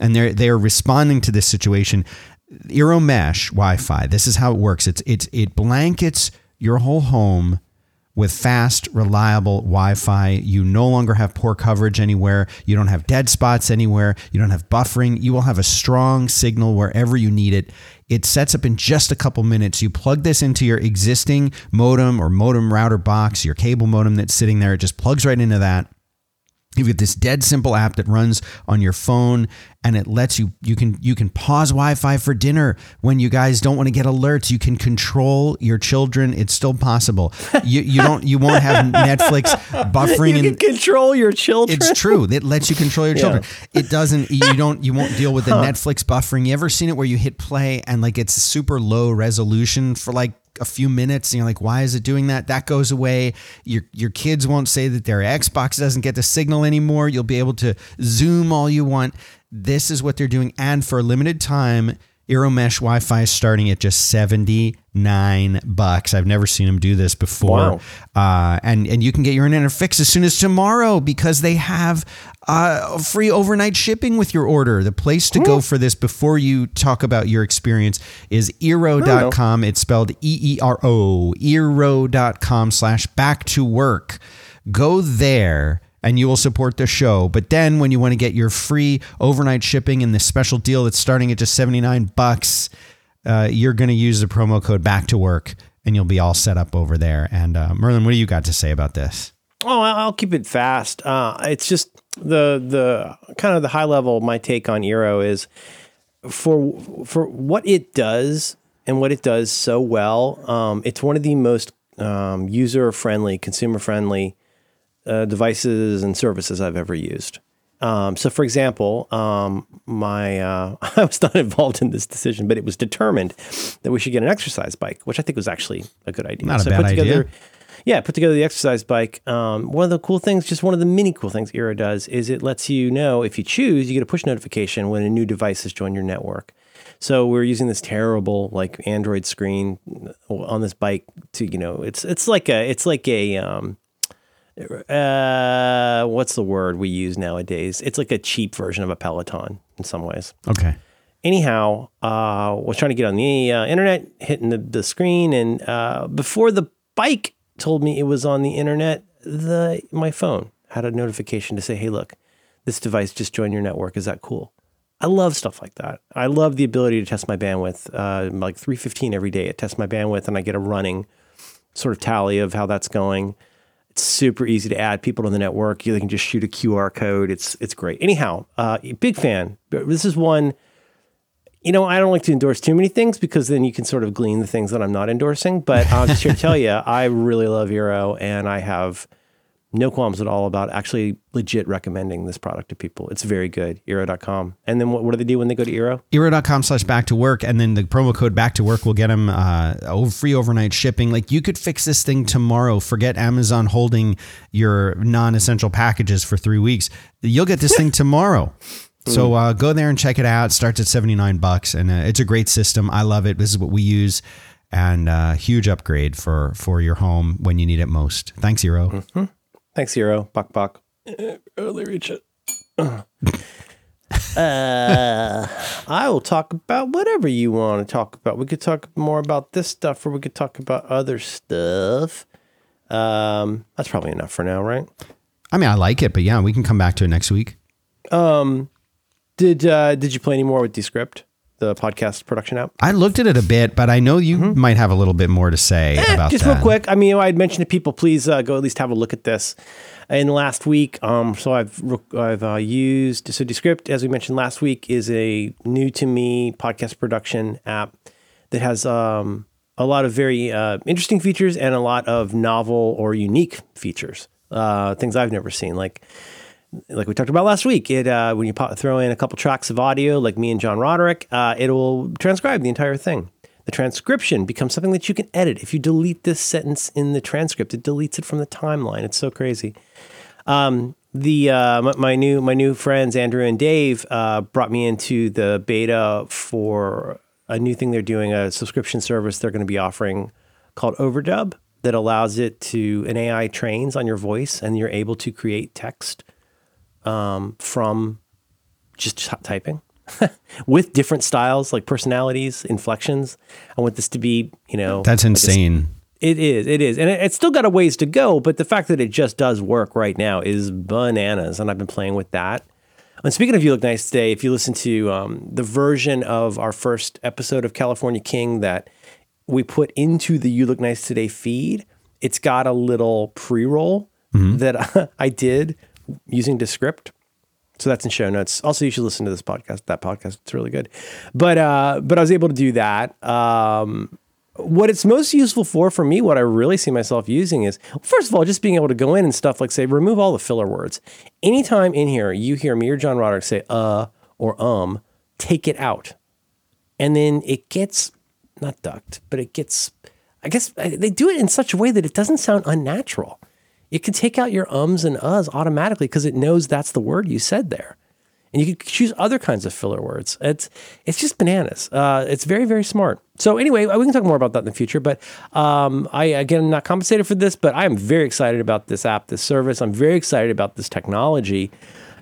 and they're they're responding to this situation. Eero Mesh Wi-Fi. This is how it works. It's it's it blankets your whole home with fast, reliable Wi-Fi. You no longer have poor coverage anywhere. You don't have dead spots anywhere. You don't have buffering. You will have a strong signal wherever you need it. It sets up in just a couple minutes. You plug this into your existing modem or modem router box, your cable modem that's sitting there. It just plugs right into that. You've got this dead simple app that runs on your phone and it lets you you can you can pause Wi-Fi for dinner when you guys don't want to get alerts. You can control your children. It's still possible. You you [laughs] don't you won't have Netflix buffering you and can control your children. it's true. It lets you control your children. It doesn't. You don't. You won't deal with the Netflix buffering. You ever seen it where you hit play and like it's super low resolution for like a few minutes and you're like, why is it doing that? That goes away. Your your kids won't say that their Xbox doesn't get the signal anymore. You'll be able to zoom all you want. This is what they're doing, and for a limited time. Eero Mesh Wi-Fi is starting at just seventy nine bucks. I've never seen them do this before. Uh, and and you can get your internet fixed as soon as tomorrow because they have uh, free overnight shipping with your order. The place to go for this before you talk about your experience is eero.com. It's spelled E E R O, eero.com slash back to work. Go there and you will support the show. But then when you want to get your free overnight shipping and the special deal that's starting at just 79 bucks, uh, you're going to use the promo code back to work and you'll be all set up over there. And uh, Merlin, what do you got to say about this? Oh, I- I'll keep it fast. Uh, it's just the the kind of the high level. My take on Eero is for for what it does and what it does so well. Um, it's one of the most um, user friendly, consumer friendly uh, devices and services I've ever used. Um, so, for example, um, my uh, [laughs] I was not involved in this decision, but it was determined that we should get an exercise bike, which I think was actually a good idea. Not a so I bad put together, idea. Yeah, put together the exercise bike. Um, one of the cool things, just one of the many cool things Eero does, is it lets you know if you choose, you get a push notification when a new device has joined your network. So we're using this terrible like Android screen on this bike to you know it's it's like a it's like a um, uh, what's the word we use nowadays? It's like a cheap version of a Peloton in some ways. Okay. Anyhow, uh, was trying to get on the uh, internet, hitting the, the screen, and uh, before the bike told me it was on the internet, the my phone had a notification to say, "Hey, look, this device just joined your network. Is that cool?" I love stuff like that. I love the ability to test my bandwidth. Uh, like 315 every day, it tests my bandwidth, and I get a running sort of tally of how that's going. It's super easy to add people to the network. You can just shoot a QR code. It's it's great. Anyhow, uh, big fan. This is one. You know, I don't like to endorse too many things because then you can sort of glean the things that I'm not endorsing. But I'm just here to tell you, I really love Eero, and I have no qualms at all about actually legit recommending this product to people. It's very good. Eero.com. And then what, what do they do when they go to Eero? Eero.com slash back to work. And then the promo code back to work will get them uh, free overnight shipping. Like you could fix this thing tomorrow. Forget Amazon holding your non essential packages for three weeks. You'll get this thing tomorrow. So uh, go there and check it out. It starts at 79 bucks and uh, it's a great system. I love it. This is what we use and uh, huge upgrade for, for your home when you need it most. Thanks, Eero. Thanks, Eero. Bok bok. Uh, Barely reach it. [laughs] Uh, I will talk about whatever you want to talk about. We could talk more about this stuff, or we could talk about other stuff. Um, that's probably enough for now, right? I mean, I like it, but yeah, we can come back to it next week. Did uh, Did you play any more with Descript, the podcast production app? I looked at it a bit, but I know you might have a little bit more to say Eh, about just that. real quick. I mean, I'd mentioned to people, please uh, go at least have a look at this. In the last week, um, so I've I've uh, used so Descript, as we mentioned last week, is a new to me podcast production app that has um, a lot of very uh, interesting features and a lot of novel or unique features, uh, things I've never seen, like like we talked about last week, it uh, when you pop, throw in a couple tracks of audio, like me and John Roderick, uh, it'll transcribe the entire thing. The transcription becomes something that you can edit. If you delete this sentence in the transcript, it deletes it from the timeline. It's so crazy. Um, the uh, my, my new my new friends Andrew and Dave uh, brought me into the beta for a new thing they're doing a subscription service they're going to be offering called Overdub that allows it to an AI trains on your voice and you're able to create text um, from just t- typing [laughs] with different styles like personalities, inflections. I want this to be you know That's like a s- insane. it is. It is. And it, it's still got a ways to go, but the fact that it just does work right now is bananas. And I've been playing with that. And speaking of You Look Nice Today, if you listen to um, the version of our first episode of California King that we put into the You Look Nice Today feed, it's got a little pre roll that [laughs] I did using Descript. So that's in show notes. Also, you should listen to this podcast. That podcast, it's really good. But uh, but I was able to do that. Um, what it's most useful for for me, what I really see myself using is first of all, just being able to go in and stuff like say, remove all the filler words. Anytime in here you hear me or John Roderick say uh or um, take it out. And then it gets not ducked, but it gets I guess they do it in such a way that it doesn't sound unnatural. It can take out your ums and uhs automatically because it knows that's the word you said there. and you can choose other kinds of filler words. It's it's just bananas. Uh, it's very very smart. So anyway, we can talk more about that in the future. But um, I again I'm not compensated for this, but I am very excited about this app, this service. I'm very excited about this technology.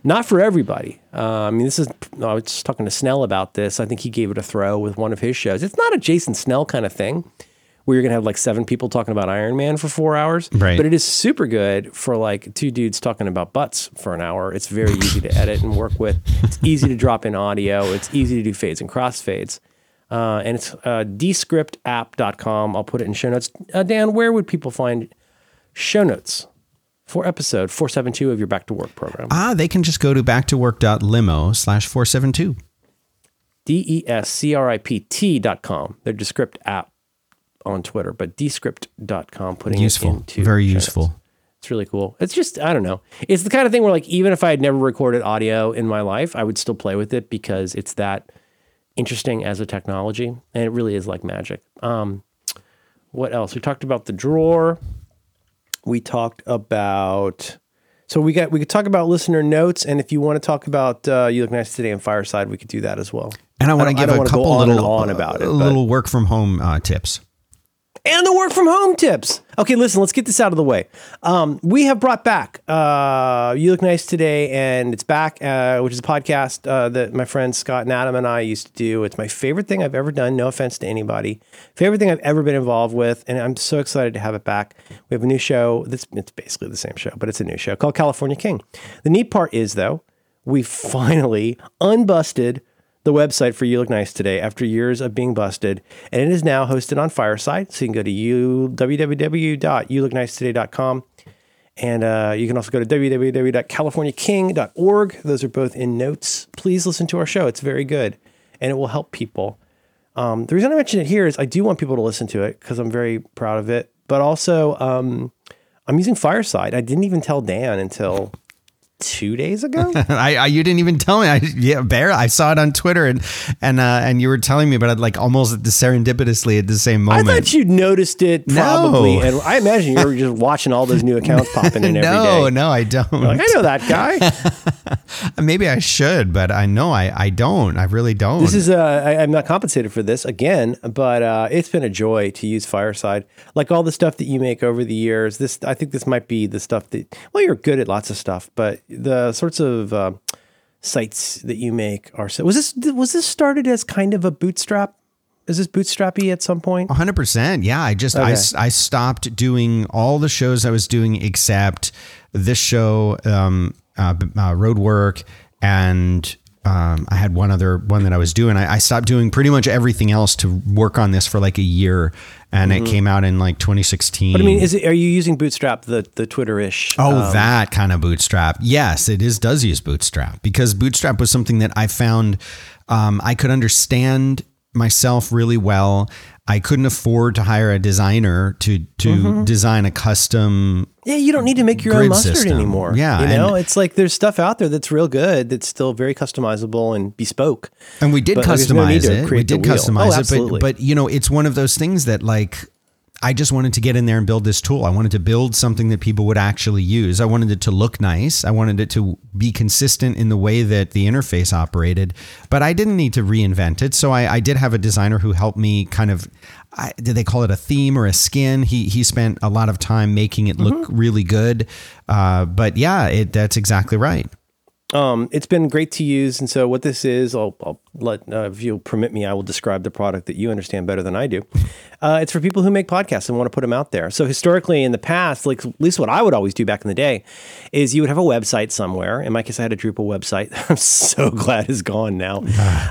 Not for everybody. Uh, I mean, this is. I was just talking to Snell about this. I think he gave it a throw with one of his shows. It's not a Jason Snell kind of thing where you're gonna have like seven people talking about Iron Man for four hours. Right. But it is super good for like two dudes talking about butts for an hour. It's very easy to edit and work with. It's easy to drop in audio. It's easy to do fades and crossfades. Uh, and it's uh, descriptapp.com. I'll put it in show notes. Uh, Dan, where would people find show notes for episode 472 of your Back to Work program? Ah, they can just go to backtowork.limo slash 472. D E S C R I P T dot com. They're Descript app on Twitter, but descript.com, putting Useful. it into Very useful. notes. It's really cool. It's just, I don't know. It's the kind of thing where, like, even if I had never recorded audio in my life, I would still play with it because it's that interesting as a technology. And it really is like magic. Um, what else? We talked about the drawer. We talked about. So we got we could talk about listener notes, and if you want to talk about uh, you look nice today and Fireside, we could do that as well. And I want to give a couple go on little on about it, uh, but- little work from home uh, tips. And the work from home tips. Okay, listen, let's get this out of the way. Um, we have brought back uh, You Look Nice Today, and it's back, uh, which is a podcast uh, that my friends Scott and Adam and I used to do. It's my favorite thing I've ever done. No offense to anybody. Favorite thing I've ever been involved with, and I'm so excited to have it back. We have a new show. That's it's basically the same show, but it's a new show called California King. The neat part is though, we finally unbusted the website for You Look Nice Today after years of being busted, and it is now hosted on Fireside. So you can go to you, www.youlooknicetoday.com. And uh, you can also go to www.californiaking.org. Those are both in notes. Please listen to our show. It's very good and it will help people. Um, the reason I mention it here is I do want people to listen to it because I'm very proud of it. But also, um, I'm using Fireside. I didn't even tell Dan until two days ago. [laughs] I, I you didn't even tell me. I yeah, Bear. I saw it on Twitter and and uh, and you were telling me about it like almost serendipitously at the same moment. I thought you'd noticed it probably, No. and I imagine you were just [laughs] watching all those new accounts popping in [laughs] every day. no, no, I don't. Like, I know that guy. Maybe I should, but I know I I don't. I really don't. This is uh, I, I'm not compensated for this again, but uh, it's been a joy to use Fireside. Like all the stuff that you make over the years, this I think this might be the stuff that well, you're good at lots of stuff, but the sorts of uh, sites that you make are so. Was this was this started as kind of a bootstrap? Is this bootstrappy at some point? 100%. Yeah, I just I, Okay. I stopped doing all the shows I was doing except this show um uh, uh road work and um, I had one other one that I was doing. I, I stopped doing pretty much everything else to work on this for like a year, and it came out in like 2016. Mm-hmm. But I mean, is it? Are you using Bootstrap, the the Twitter-ish? Oh, um, that kind of bootstrap. Yes, it is does use bootstrap because bootstrap was something that I found um, I could understand myself really well. I couldn't afford to hire a designer to to Mm-hmm. design a custom. Yeah, you don't need to make your own mustard system. anymore. Yeah, you know, it's like there's stuff out there that's real good that's still very customizable and bespoke. And we did But, like, no customize it. We did customize Oh, it, but but you know, it's one of those things that like I just wanted to get in there and build this tool. I wanted to build something that people would actually use. I wanted it to look nice. I wanted it to be consistent in the way that the interface operated, but I didn't need to reinvent it. So I, I did have a designer who helped me kind of. I, did they call it a theme or a skin? He he spent a lot of time making it look Mm-hmm. really good. Uh, but yeah, it, that's exactly right. Um, it's been great to use. And so, what this is, I'll, I'll let, uh, if you'll permit me, I will describe the product that you understand better than I do. Uh, it's for people who make podcasts and want to put them out there. So, historically, in the past, like at least what I would always do back in the day, is you would have a website somewhere. In my case, I had a Drupal website. [laughs] I'm so [laughs] glad it's gone now.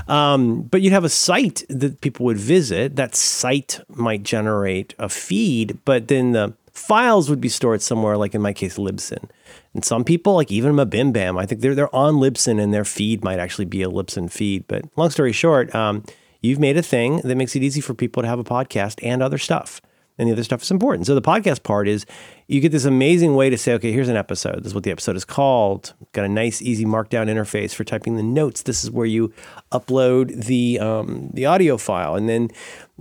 Um, but you'd have a site that people would visit. That site might generate a feed, but then the files would be stored somewhere, like in my case, Libsyn. And some people, like even Mabim Bam, I think they're they're on Libsyn and their feed might actually be a Libsyn feed. But long story short, um, you've made a thing that makes it easy for people to have a podcast and other stuff. And the other stuff is important. So the podcast part is you get this amazing way to say, okay, here's an episode. This is what the episode is called. Got a nice, easy markdown interface for typing the notes. This is where you upload the um, the audio file, and then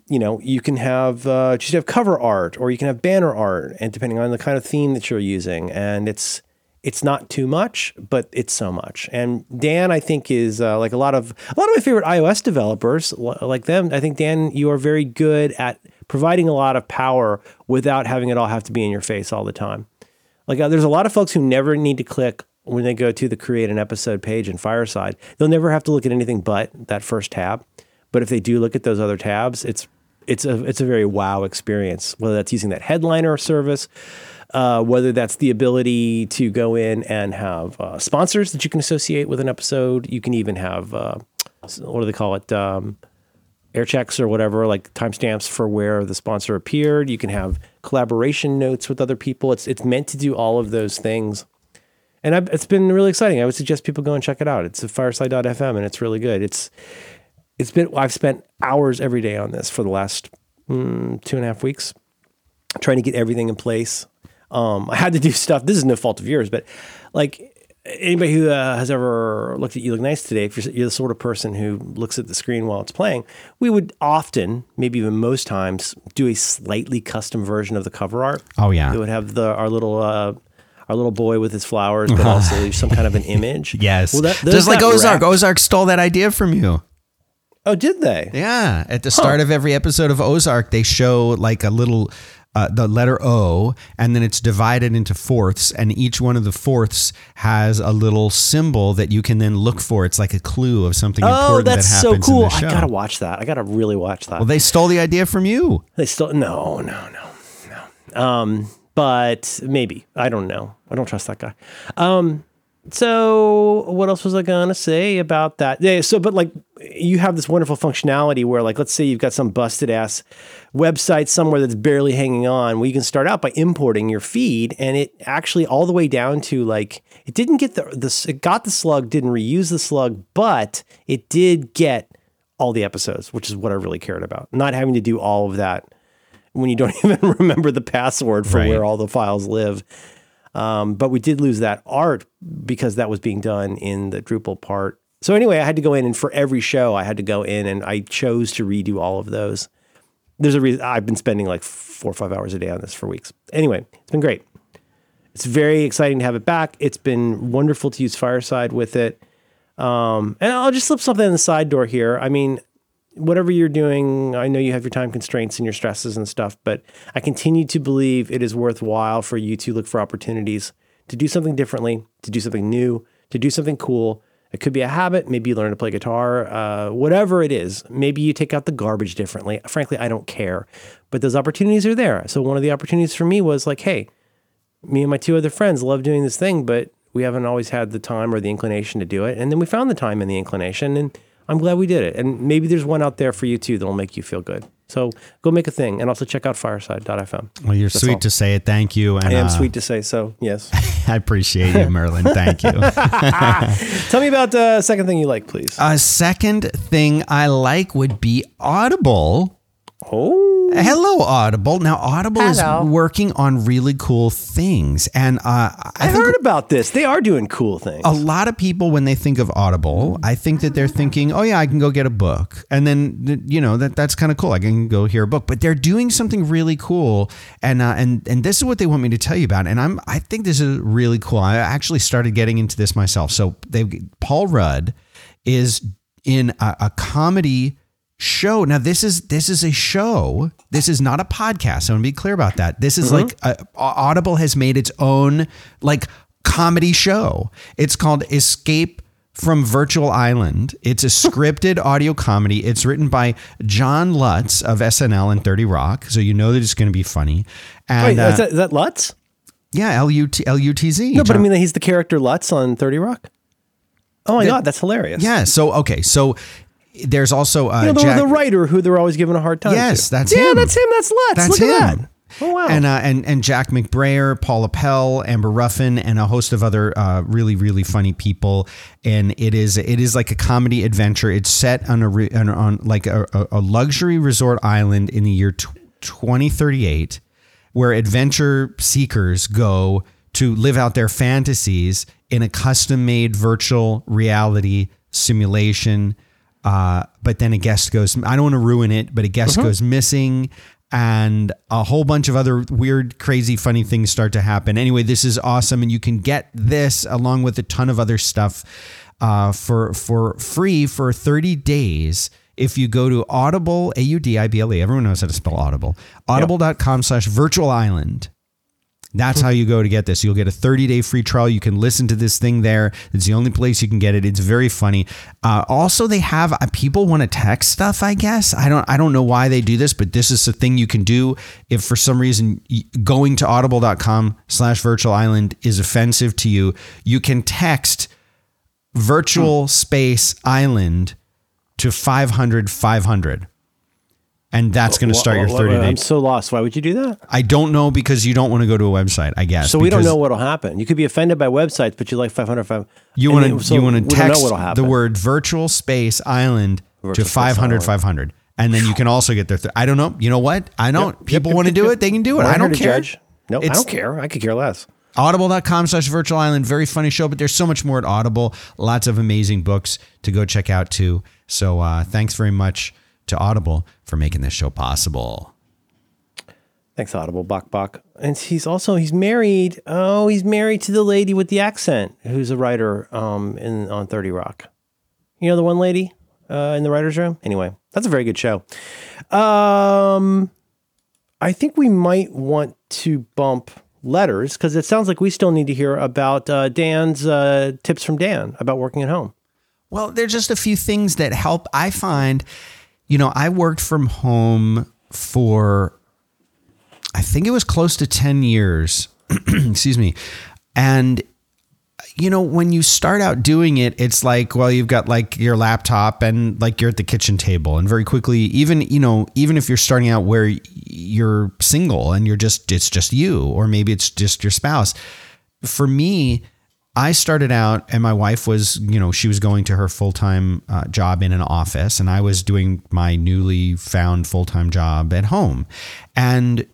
you know you can have uh, just have cover art or you can have banner art, and depending on the kind of theme that you're using, and it's it's not too much, but it's so much. And Dan, I think, is uh, like a lot of a lot of my favorite iOS developers, like them. I think Dan, you are very good at providing a lot of power without having it all have to be in your face all the time. Like uh, there's a lot of folks who never need to click when they go to the create an episode page in Fireside. They'll never have to look at anything but that first tab. But if they do look at those other tabs, it's it's a it's a very wow experience. Whether that's using that headliner service, uh, whether that's the ability to go in and have uh, sponsors that you can associate with an episode. You can even have uh, what do they call it? Um, air checks or whatever, like timestamps for where the sponsor appeared. You can have collaboration notes with other people. It's it's meant to do all of those things. And I've, it's been really exciting. I would suggest people go and check it out. It's at fireside.fm and it's really good. It's it's been I've spent hours every day on this for the last mm, two and a half weeks, trying to get everything in place. Um, I had to do [laughs] stuff. This is no fault of yours, but like anybody who uh, has ever looked at You Look Nice today, if you're, you're the sort of person who looks at the screen while it's playing, we would often, maybe even most times, do a slightly custom version of the cover art. Oh, yeah. it would have the our little. Uh, our little boy with his flowers, but [laughs] also some kind of an image. [laughs] Yes. Well, that, Just like Ozark. Ozark stole that idea from you. Oh, did they? Yeah. At the start of every episode of Ozark, they show like a little. Uh, the letter O, and then it's divided into fourths, and each one of the fourths has a little symbol that you can then look for. It's like a clue of something Oh, important that's that so cool! in the show. I gotta watch that. I gotta really watch that. well, they stole the idea from you. They stole no, no, no, no. Um, but maybe I don't know. I don't trust that guy. Um, so what else was I gonna say about that? Yeah. So, but like, you have this wonderful functionality where, like, let's say you've got some busted ass website somewhere that's barely hanging on. Well, you can start out by importing your feed, and it actually all the way down to like it didn't get the the it got the slug, didn't reuse the slug, but it did get all the episodes, which is what I really cared about. Not having to do all of that when you don't [laughs] even remember the password for Right. where all the files live. Um, but we did lose that art because that was being done in the Drupal part. So anyway, I had to go in and for every show, I had to go in and I chose to redo all of those. There's a reason I've been spending like four or five hours a day on this for weeks. Anyway, it's been great. It's very exciting to have it back. It's been wonderful to use Fireside with it. Um, and I'll just slip something in the side door here. I mean, whatever you're doing, I know you have your time constraints and your stresses and stuff, but I continue to believe it is worthwhile for you to look for opportunities to do something differently, to do something new, to do something cool. It could be a habit. Maybe you learn to play guitar, uh, whatever it is. Maybe you take out the garbage differently. Frankly, I don't care. But those opportunities are there. So one of the opportunities for me was like, hey, me and my two other friends love doing this thing, but we haven't always had the time or the inclination to do it. And then we found the time and the inclination, and I'm glad we did it. And maybe there's one out there for you too that'll make you feel good. So go make a thing, and also check out Fireside.fm. Well, you're That's sweet all. to say it. Thank you. And, I am uh, sweet to say so. Yes. [laughs] I appreciate you, Merlin. Thank you. [laughs] Tell me about the second thing you like, please. A second thing I like would be Audible. Oh, Hello, Audible. Now, Audible Hello. is working on really cool things, and uh, I, I heard about this. They are doing cool things. a lot of people when they think of Audible, I think that they're thinking, "Oh yeah, I can go get a book," and then you know that that's kind of cool. I can go hear a book, but they're doing something really cool, and uh, and and this is what they want me to tell you about. And I'm I think this is really cool. I actually started getting into this myself. So they Paul Rudd is in a, a comedy show. Now this is this is a show. This is not a podcast. I want to be clear about that. This is like a, Audible has made its own like comedy show. It's called Escape from Virtual Island. It's a [laughs] scripted audio comedy. It's written by John Lutz of SNL and 30 Rock, so you know that it's going to be funny. And Wait, uh, is, that, is that Lutz? yeah, L U T L U T Z. No, but I John- mean he's the character Lutz on Thirty Rock. Oh my god, that's hilarious. yeah. So okay, so there's also uh, you know, the, Jack- the writer who they're always giving a hard time. Yes, to. that's yeah, him. that's him. That's Lutz. That's Look him. at that. Oh wow. And uh, and and Jack McBrayer, Paula Pell, Amber Ruffin, and a host of other uh, really really funny people. And it is it is like a comedy adventure. It's set on a re, on, on like a, a- a luxury resort island in the year 2038, where adventure seekers go to live out their fantasies in a custom made virtual reality simulation. Uh, but then a guest goes, I don't want to ruin it, but a guest goes missing. and a whole bunch of other weird, crazy, funny things start to happen. Anyway, this is awesome, and you can get this along with a ton of other stuff uh, for for free for 30 days if you go to Audible, A U D I B L E. Everyone knows how to spell Audible. Audible.com slash virtual island. That's how you go to get this. You'll get a 30 day free trial. You can listen to this thing there. It's the only place you can get it. It's very funny. Uh, also, they have uh, people want to text stuff. I guess I don't. I don't know why they do this, but this is the thing you can do if for some reason going to Audible.com/slash Virtual Island is offensive to you. You can text virtual space island to 500 500 and that's going to start your Wha- wha- 30 I'm so lost. Why would you do that? I don't know because you don't want to go to a website, I guess. So we don't know what'll happen. You could be offended by websites, but you like 500. five- You want to so you want to text the word virtual space island Virtual to space 500 island. 500 and then you can also get their th- I don't know. You know what? I don't Yep, people yep, want to do it, they can do it. I don't care. Judge. No, I don't care. I could care less. Audible.com slash virtual island. Very funny show, but there's so much more at Audible. Lots of amazing books to go check out too. So uh, thanks very much to Audible for making this show possible. Thanks, Audible. Bok Bok. And he's also he's married. Oh, he's married to the lady with the accent, who's a writer um, in on Thirty Rock. You know the one lady uh, in the writers' room. Anyway, that's a very good show. Um, I think we might want to bump letters because it sounds like we still need to hear about uh, Dan's uh, tips from Dan about working at home. Well, there's just a few things that help. I find, you know, I worked from home for, I think it was close to 10 years. [clears throat] Excuse me. And, you know, when you start out doing it, it's like, well, you've got like your laptop and like you're at the kitchen table. And very quickly, even, you know, even if you're starting out where you're single and you're just, it's just you, or maybe it's just your spouse. For me, I started out, and my wife was, you know, she was going to her full time uh, job in an office, and I was doing my newly found full time job at home. And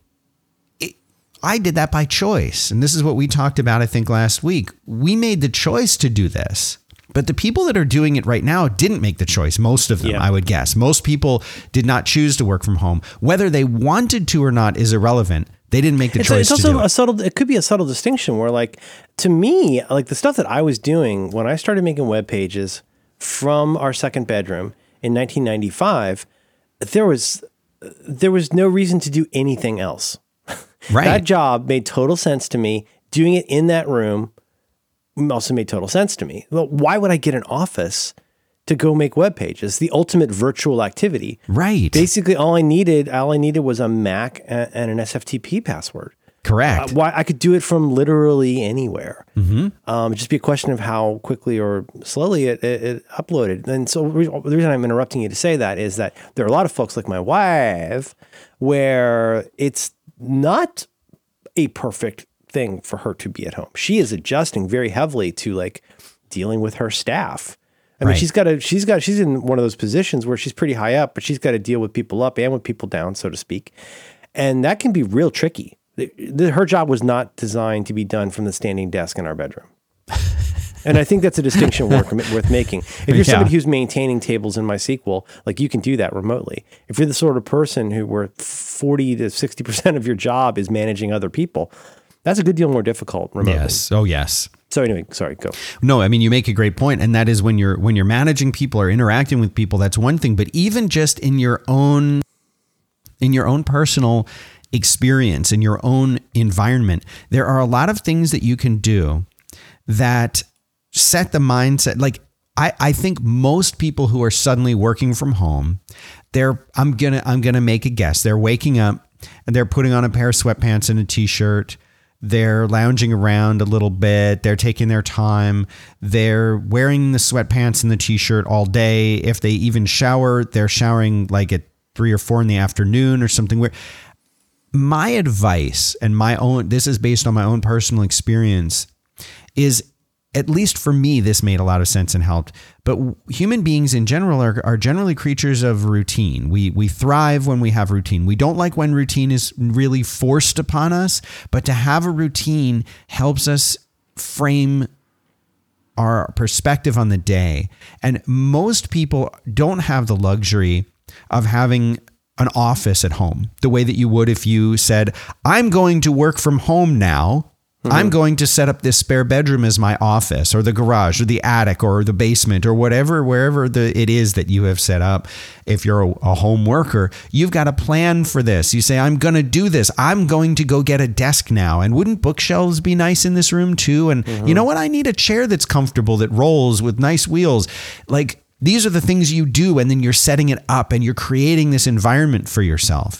it, I did that by choice. And this is what we talked about, I think, last week. We made the choice to do this. But the people that are doing it right now didn't make the choice. Most of them, Yeah. I would guess. Most people did not choose to work from home. Whether they wanted to or not is irrelevant. They didn't make the it's, choice it's also do it. a subtle it could be a subtle distinction where like to me like the stuff that i was doing when i started making web pages from our second bedroom in 1995 there was there was no reason to do anything else [laughs] right. that job made total sense to me doing it in that room also made total sense to me well why would i get an office to go make web pages the ultimate virtual activity right. basically all i needed all i needed was a mac and, an sftp password Correct. uh, why I could do it from literally anywhere. Mm-hmm. Um, just be a question of how quickly or slowly it, it, it uploaded. And so re- the reason I'm interrupting you to say that is that there are a lot of folks like my wife where it's not a perfect thing for her to be at home. She is adjusting very heavily to like dealing with her staff. I mean, Right. she's got to, she's got, she's in one of those positions where she's pretty high up, but she's got to deal with people up and with people down, so to speak. And that can be real tricky. The- the- Her job was not designed to be done from the standing desk in our bedroom. [laughs] and I think that's a distinction worth, worth making. If you're Yeah. somebody who's maintaining tables in MySQL, like you can do that remotely. If you're the sort of person who where 40 to 60% of your job is managing other people, that's a good deal more difficult remotely. yes. Oh, yes. So anyway, sorry, go. No, I mean you make a great point, and that is when you're when you're managing people or interacting with people, that's one thing. But even just in your own in your own personal experience, in your own environment, there are a lot of things that you can do that set the mindset. Like I, I think most people who are suddenly working from home, they're I'm gonna I'm gonna make a guess. They're waking up and they're putting on a pair of sweatpants and a t-shirt. They're lounging around a little bit. They're taking their time. They're wearing the sweatpants and the t-shirt all day. If they even shower, they're showering like at three or four in the afternoon or something weird my advice and my own this is based on my own personal experience is at least for me this made a lot of sense and helped but human beings in general are, are generally creatures of routine we we thrive when we have routine we don't like when routine is really forced upon us but to have a routine helps us frame our perspective on the day. And most people don't have the luxury of having an office at home the way that you would if you said, I'm going to work from home now. Mm-hmm. I'm going to set up this spare bedroom as my office or the garage or the attic or the basement or whatever, wherever the, it is that you have set up. If you're a, a home worker, you've got a plan for this. You say, I'm going to do this. I'm going to go get a desk now. And wouldn't bookshelves be nice in this room too? And mm-hmm. you know what? I need a chair that's comfortable, that rolls with nice wheels. Like, these are the things you do, and then you're setting it up and you're creating this environment for yourself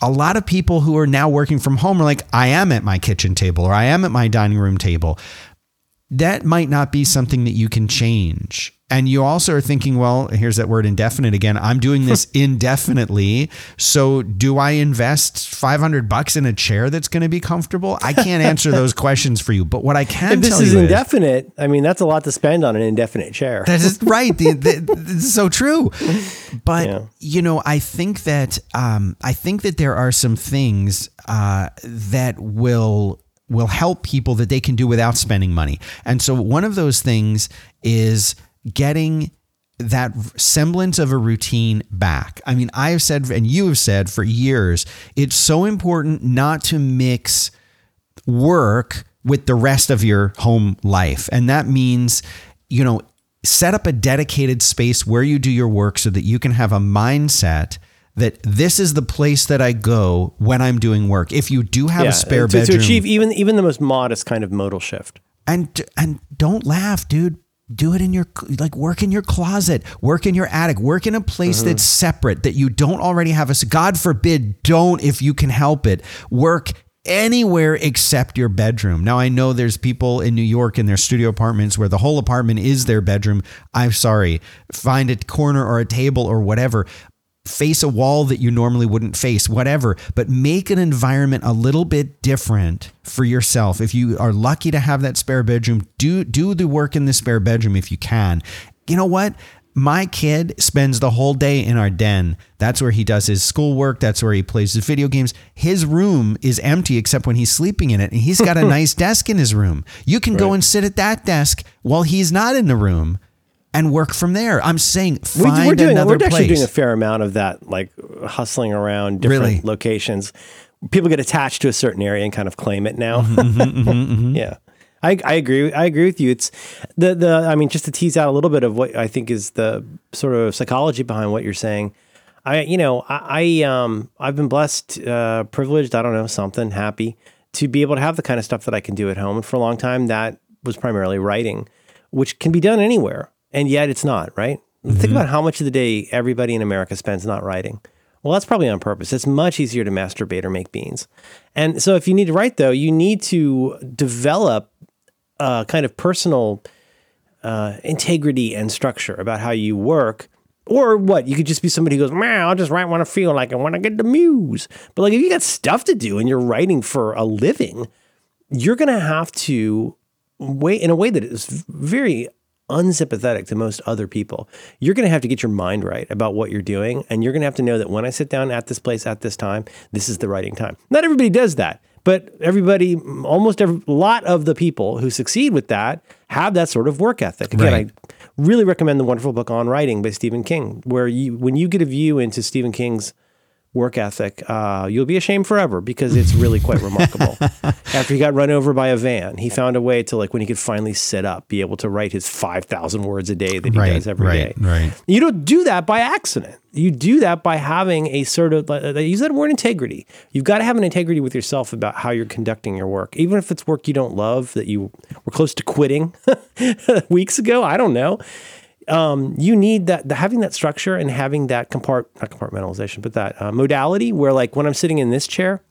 a lot of people who are now working from home are like, I am at my kitchen table or I am at my dining room table. That might not be something that you can change. And you also are thinking, well, here's that word indefinite again. I'm doing this [laughs] indefinitely. So do I invest 500 bucks in a chair that's going to be comfortable? I can't answer those [laughs] questions for you. But what I can If this is indefinite, I mean, that's a lot to spend on an indefinite chair. that is [laughs] right. The, the, it's so true. But Yeah. you know, I think that um, I think that there are some things uh, that will will help people that they can do without spending money. And so one of those things is getting that semblance of a routine back. I mean, I have said, and you have said for years, it's so important not to mix work with the rest of your home life. And that means, you know, set up a dedicated space where you do your work so that you can have a mindset that this is the place that I go when I'm doing work. If you do have a spare to, to achieve even even the most modest kind of modal shift. and and don't laugh, dude. Do it in your like work in your closet, work in your attic, work in a place that's mm-hmm. separate that you don't already have a God forbid, don't if you can help it. Work anywhere except your bedroom. Now I know there's people in New York in their studio apartments where the whole apartment is their bedroom. I'm sorry. Find a corner or a table or whatever face a wall that you normally wouldn't face, whatever, but make an environment a little bit different for yourself. If you are lucky to have that spare bedroom, do do the work in the spare bedroom if you can. You know what? My kid spends the whole day in our den. That's where he does his schoolwork. That's where he plays his video games. His room is empty except when he's sleeping in it. And he's got a [laughs] nice desk in his room. You can go and sit at that desk while he's not in the room and work from there. I'm saying We, find we're doing another we're actually doing a fair amount of that, like hustling around different Really? locations. People get attached to a certain area and kind of claim it now. [laughs] Yeah. I, I agree. I agree with you. It's the the. I mean, just to tease out a little bit of what I think is the sort of psychology behind what you're saying. I, you know, I, I um, I've been blessed, uh, privileged. I don't know, something happy to be able to have the kind of stuff that I can do at home. And for a long time, that was primarily writing, which can be done anywhere, and yet it's not. Right? Think about how much of the day everybody in America spends not writing. Well, that's probably on purpose. It's much easier to masturbate or make beans. And so, if you need to write, though, you need to develop a kind of personal uh, integrity and structure about how you work. Or what? You could just be somebody who goes, man, I'll just write when I feel like it, when I get the muse. But like, if you got stuff to do and you're writing for a living, you're going to have to wait in a way that is very unsympathetic to most other people. You're going to have to get your mind right about what you're doing. And you're going to have to know that when I sit down at this place at this time, this is the writing time. Not everybody does that, but everybody, almost every lot of the people who succeed with that have that sort of work ethic. Again, Right. I really recommend the wonderful book on writing by Stephen King, where you, when you get a view into Stephen King's work ethic, uh, you'll be ashamed forever because it's really quite remarkable. [laughs] After he got run over by a van, he found a way to like when he could finally sit up, be able to write his five thousand words a day that he Right, does every day. right, right. You don't do that by accident. You do that by having a sort of like, they use that word integrity. You've got to have an integrity with yourself about how you're conducting your work, even if it's work you don't love that you were close to quitting [laughs] weeks ago. I don't know um, you need that the, having that structure and having that compart not compartmentalization, but that uh, modality where like when I'm sitting in this chair,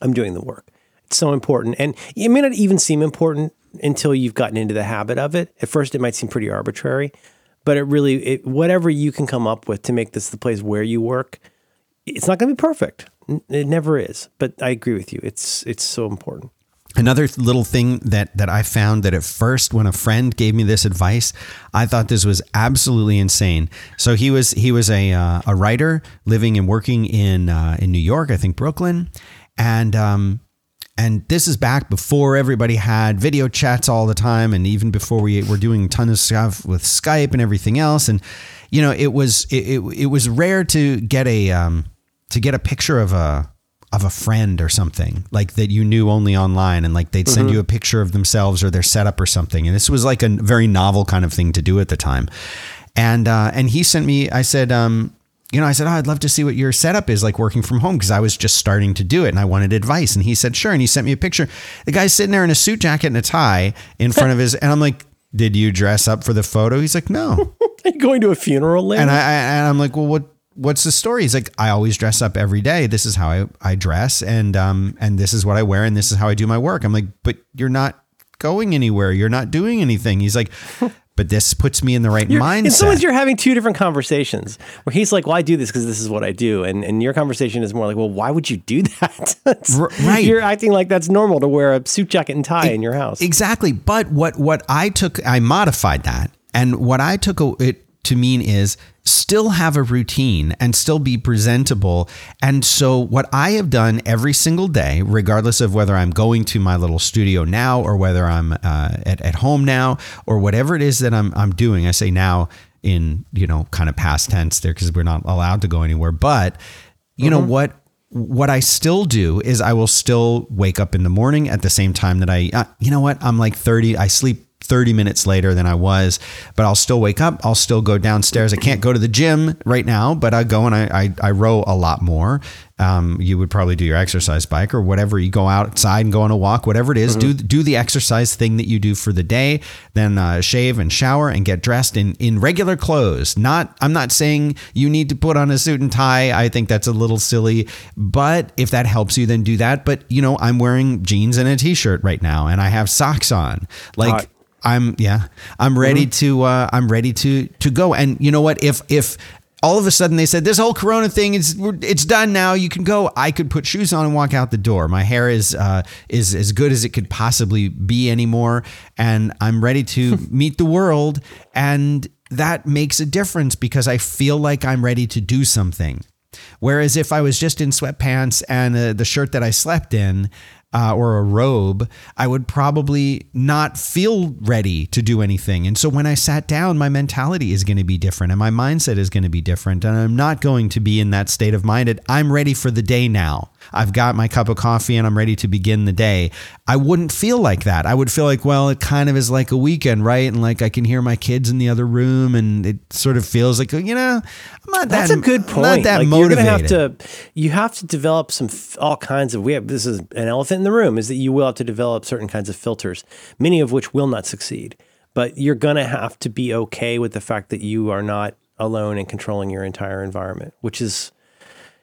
I'm doing the work. It's so important, and it may not even seem important until you've gotten into the habit of it. At first, it might seem pretty arbitrary, but it really it, whatever you can come up with to make this the place where you work, it's not going to be perfect. It never is, but I agree with you. It's it's so important. Another little thing that that I found that at first when a friend gave me this advice, I thought this was absolutely insane. So he was he was a uh, a writer living and working in uh, in New York, I think Brooklyn, and um, and this is back before everybody had video chats all the time, and even before we were doing a ton of stuff with Skype and everything else. And you know, it was it, it, it was rare to get a um, to get a picture of a of a friend or something like that you knew only online and like they'd send Mm-hmm. you a picture of themselves or their setup or something. And this was like a very novel kind of thing to do at the time. And uh, and he sent me i said um you know i said oh i'd love to see what your setup is like working from home because i was just starting to do it and i wanted advice. And he said sure. And he sent me a picture. The guy's sitting there in a suit jacket and a tie in front of his [laughs] and i'm like did you dress up for the photo? He's like no. [laughs] Going to a funeral, Larry? and I, I and I'm like, well, what what's the story? He's like, I always dress up every day. This is how I, I dress, and um and this is what I wear, and this is how I do my work. I'm like, but you're not going anywhere. You're not doing anything. He's like, [laughs] but this puts me in the right You're- In some ways, you're having two different conversations where he's like, "Well, I do this because this is what I do," and and your conversation is more like, "Well, why would you do [laughs] that?" Right. You're acting like that's normal to wear a suit jacket and tie in your house. Exactly. But what what I took, I modified that, and what I took it to mean is still have a routine and still be presentable. And so what I have done every single day, regardless of whether I'm going to my little studio now or whether I'm uh, at at home now or whatever it is that I'm I'm doing, I say now in you know kind of past tense there because we're not allowed to go anywhere, but you know what what I still do is I will still wake up in the morning at the same time that I, uh, you know what? I'm like 30, I sleep 30 minutes later than I was, but I'll still wake up. I'll still go downstairs. I can't go to the gym right now, but I go and I, I, I row a lot more. Um, you would probably do your exercise bike or whatever. You go outside and go on a walk, whatever it is, do, do the exercise thing that you do for the day, then uh, shave and shower and get dressed in, in regular clothes. Not, I'm not saying you need to put on a suit and tie. I think that's a little silly, but if that helps you, then do that. But you know, I'm wearing jeans and a t-shirt right now and I have socks on. Like. I'm yeah, I'm ready to uh, I'm ready to to go. And you know what? If if all of a sudden they said this whole Corona thing is it's done now, you can go. I could put shoes on and walk out the door. My hair is uh, is as good as it could possibly be anymore, and I'm ready to [laughs] meet the world. And that makes a difference because I feel like I'm ready to do something. Whereas if I was just in sweatpants and uh, the shirt that I slept in, uh, or a robe, I would probably not feel ready to do anything. And so when I sat down, my mentality is going to be different and my mindset is going to be different. And I'm not going to be in that state of minded. I'm ready for the day now. I've got my cup of coffee and I'm ready to begin the day. I wouldn't feel like that. I would feel like, well, it kind of is like a weekend, right? And like I can hear my kids in the other room and it sort of feels like, you know, I'm not That's that, a good I'm point. Not that like motivated. You're gonna have to, you have to develop some all kinds of. We have this is an elephant in the room. Is that you will have to develop certain kinds of filters, many of which will not succeed. But you're gonna have to be okay with the fact that you are not alone and controlling your entire environment, which is,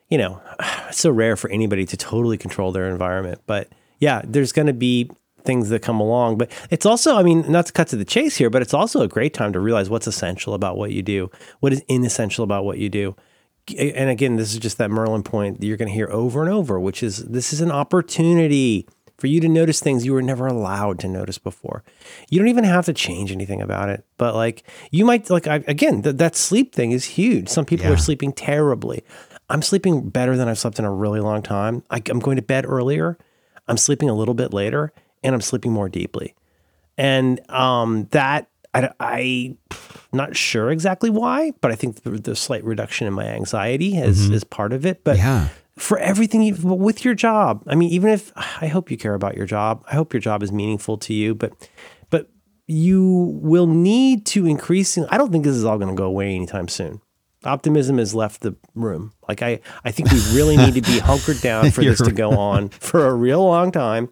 you know, [sighs] it's so rare for anybody to totally control their environment. But yeah, there's gonna be things that come along. But it's also, I mean, not to cut to the chase here, but it's also a great time to realize what's essential about what you do, what is inessential about what you do. And again, this is just that Merlin point that you're going to hear over and over, which is this is an opportunity for you to notice things you were never allowed to notice before. You don't even have to change anything about it, but like you might like I, again th- that sleep thing is huge. Some people Yeah. are sleeping terribly. I'm sleeping better than I've slept in a really long time. I, I'm going to bed earlier. I'm sleeping a little bit later, and I'm sleeping more deeply. And um, that I, I not sure exactly why, but I think the, the slight reduction in my anxiety is is part of it. But Yeah. for everything you, with your job, I mean, even if I hope you care about your job, I hope your job is meaningful to you, but but you will need to increase. I don't think this is all going to go away anytime soon. Optimism has left the room. Like I, I think we really need to be [laughs] hunkered down for this to go on for a real long time.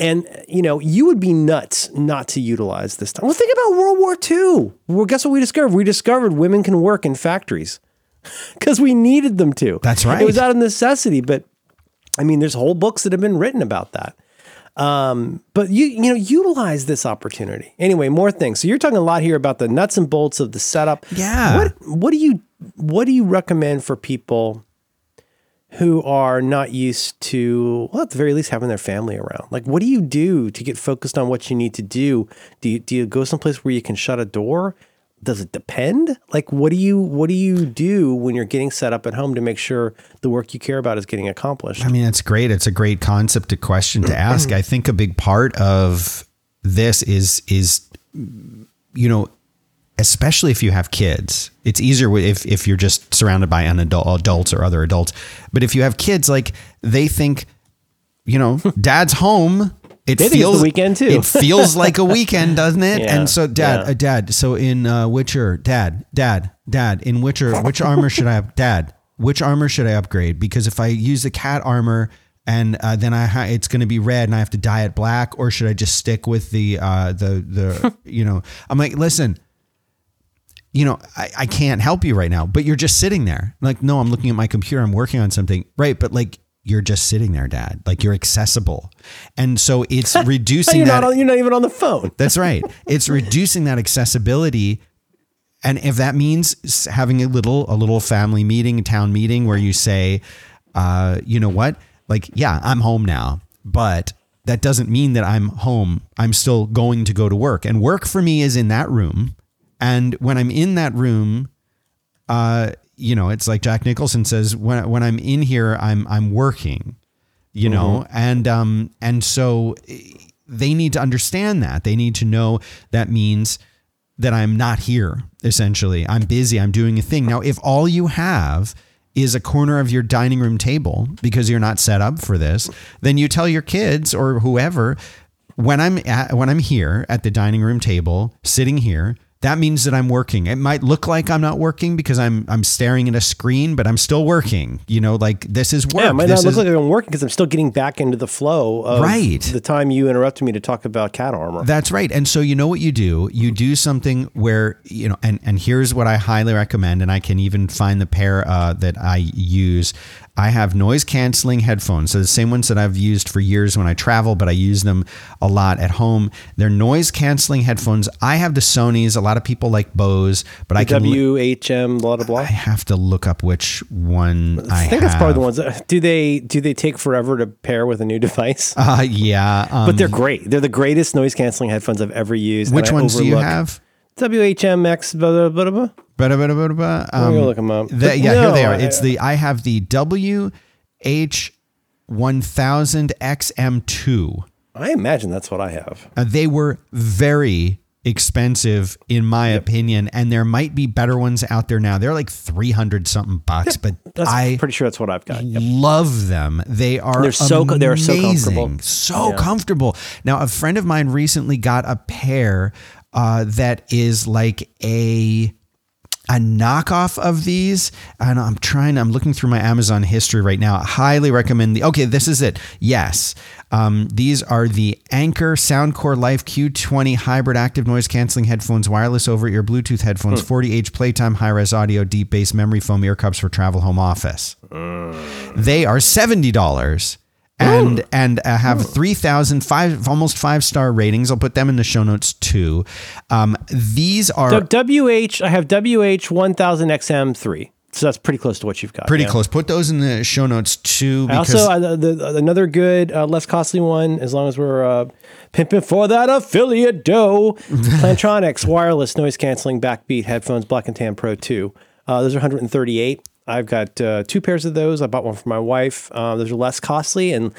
And you know, you would be nuts not to utilize this time. Well, think about World War II. Well, guess what we discovered? We discovered women can work in factories [laughs] because we needed them to. That's right. It was out of necessity, but I mean, there's whole books that have been written about that. Um, but you you know, utilize this opportunity. Anyway, more things. So you're talking a lot here about the nuts and bolts of the setup. Yeah. What what do you what do you recommend for people who are not used to well at the very least having their family around? Like what do you do to get focused on what you need to do? Do you do you go someplace where you can shut a door? Does it depend? Like, what do you what do you do when you're getting set up at home to make sure the work you care about is getting accomplished? I mean, it's great. It's a great concept, a question to ask. Mm-hmm. I think a big part of this is is you know, especially if you have kids, it's easier if if you're just surrounded by an adult, adults or other adults. But if you have kids, like they think, you know, [laughs] dad's home. It think it's the feels weekend, too. It feels like a [laughs] weekend, doesn't it? Yeah, and so, dad, yeah. uh, dad. So in uh, Witcher, dad, dad, dad. In Witcher, which armor should I have? Dad, which armor should I upgrade? Because if I use the cat armor and uh, then I ha- it's going to be red and I have to dye it black, or should I just stick with the uh, the the [laughs] you know? I'm like, listen, you know, I, I can't help you right now, but you're just sitting there. Like, no, I'm looking at my computer. I'm working on something. Right. But like, you're just sitting there, dad. Like you're accessible. And so it's [laughs] reducing you're that. not on, you're not even on the phone. That's right. It's [laughs] reducing that accessibility. And if that means having a little, a little family meeting, town meeting where you say, uh, you know what? Like, yeah, I'm home now, but that doesn't mean that I'm home. I'm still going to go to work and work for me is in that room. And when I'm in that room, uh, you know, it's like Jack Nicholson says, when, when I'm in here, I'm, I'm working, you know, and, um, and so eh, they need to understand that they need to know that means that I'm not here. Essentially, I'm busy. I'm doing a thing. Now, if all you have is a corner of your dining room table because you're not set up for this, then you tell your kids or whoever when I'm at, when I'm here at the dining room table, sitting here, that means that I'm working. It might look like I'm not working because I'm I'm staring at a screen, but I'm still working. You know, like this is work. Yeah, it might This not look like I'm working because I'm still getting back into the flow of Right. the time you interrupted me to talk about cat armor. That's right. And so you know what you do? You do something where, you know, and, and here's what I highly recommend, and I can even find the pair uh, that I use. I have noise canceling headphones. So the same ones that I've used for years when I travel, but I use them a lot at home. They're noise canceling headphones. I have the Sony's. A lot of people like Bose, but I can WHM blah blah blah. I have to look up which one I, I think that's probably the ones. That, do they do they take forever to pair with a new device? Uh, yeah. Um, but they're great. They're the greatest noise canceling headphones I've ever used. which ones do you have? WHMX. Blah, blah, blah, blah. Ba-da-ba-da-ba-da-ba. I'm gonna Um, look 'em up. the- But yeah, here no, they are. I- It's the I have the WH one thousand XM2. I imagine that's what I have. Uh, they were very expensive in my opinion, and there might be better ones out there now. They're like three hundred something bucks, but That's I pretty sure that's what I've got. Yep. love them. They are They're so co- they're so amazing. comfortable. So comfortable. Now, a friend of mine recently got a pair uh, that is like a a knockoff of these. And I'm trying, I'm looking through my Amazon history right now. I highly recommend the, okay, this is it. Yes. Um, these are the Anker Soundcore Life Q20 hybrid active noise canceling headphones, wireless over ear Bluetooth headphones, 40H playtime, high res audio, deep bass memory foam ear cups for travel home office. They are $70 and and uh, have 3000 five almost 5 star ratings. I'll put them in the show notes too. Um, these are WH. I have WH 1000XM3. So that's pretty close to what you've got. pretty yeah. close. Put those in the show notes too because also, uh, the, the, another good, uh, less costly one, as long as we're uh, pimping for that affiliate dough. [laughs] Plantronics wireless noise canceling backbeat headphones, Black and Tan Pro 2. Uh, those are 138. I've got uh, two pairs of those. I bought one for my wife. Uh, those are less costly and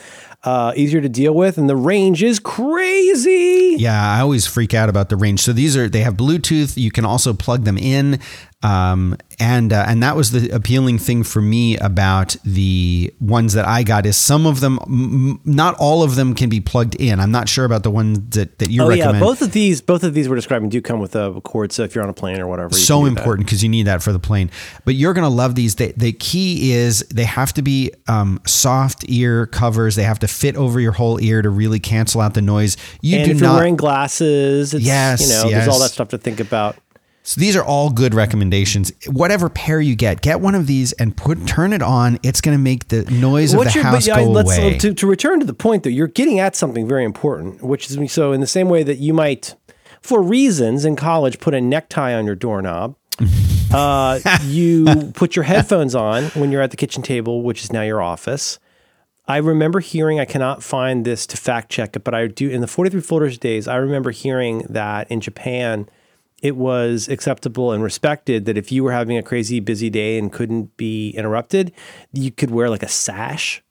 uh, easier to deal with, and the range is crazy. Yeah, I always freak out about the range. So these are they have Bluetooth. You can also plug them in, um, and uh, and that was the appealing thing for me about the ones that I got is some of them, m- not all of them, can be plugged in. I'm not sure about the ones that that you Oh recommend. yeah, both of these, both of these we're describing do come with a cord. So if you're on a plane or whatever, so can do that. important because you need that for the plane. But you're gonna love these. They, the key is they have to be um, soft ear covers. They have to fit over your whole ear to really cancel out the noise. You And do if you're not. wearing glasses, it's, Yes, you know, there's all that stuff to think about. So these are all good recommendations. Whatever pair you get, get one of these and put turn it on. It's gonna make the noise of What's the your- house but, yeah, go let's- away. To, to return to the point, though, you're getting at something very important, which is so in the same way that you might, for reasons in college, put a necktie on your doorknob. [laughs] uh, you [laughs] put your headphones on when you're at the kitchen table, which is now your office. I remember hearing, I cannot find this to fact check it, but I do, in the 43 folders days, I remember hearing that in Japan, it was acceptable and respected that if you were having a crazy busy day and couldn't be interrupted, you could wear like a sash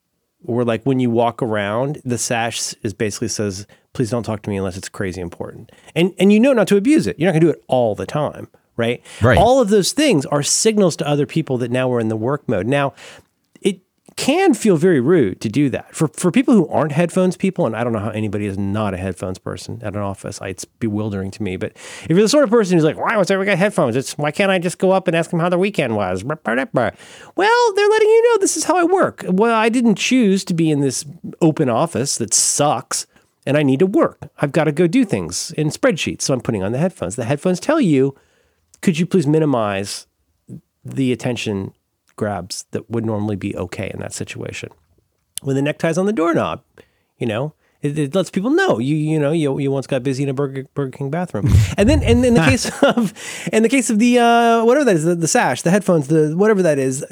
or like when you walk around, the sash is basically says, please don't talk to me unless it's crazy important. And and you know not to abuse it. You're not gonna do it all the time, right? Right. All of those things are signals to other people that now we're in the work mode. Now, can feel very rude to do that. For for people who aren't headphones people, and I don't know how anybody is not a headphones person at an office. It's bewildering to me. But if you're the sort of person who's like, why was everybody got headphones? It's why can't I just go up and ask them how their weekend was? Well, they're letting you know this is how I work. Well, I didn't choose to be in this open office that sucks. And I need to work. I've got to go do things in spreadsheets. So I'm putting on the headphones. The headphones tell you, could you please minimize the attention grabs that would normally be okay in that situation. When the neckties on the doorknob, you know, it, it, lets people know you you know you, you once got busy in a Burger, Burger King bathroom, [laughs] and then and in the case of in the case of the uh, whatever that is the, the sash the headphones the whatever that is,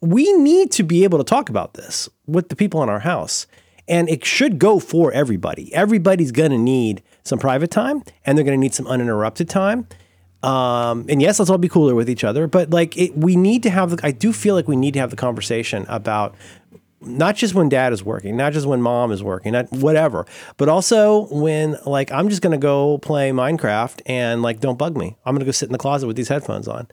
we need to be able to talk about this with the people in our house, and it should go for everybody. Everybody's gonna need some private time, and they're gonna need some uninterrupted time. Um, and yes, let's all be cooler with each other, but like it, we need to have. The, I do feel like we need to have the conversation about not just when dad is working, not just when mom is working, not whatever, but also when like I'm just gonna go play Minecraft and like don't bug me. I'm gonna go sit in the closet with these headphones on.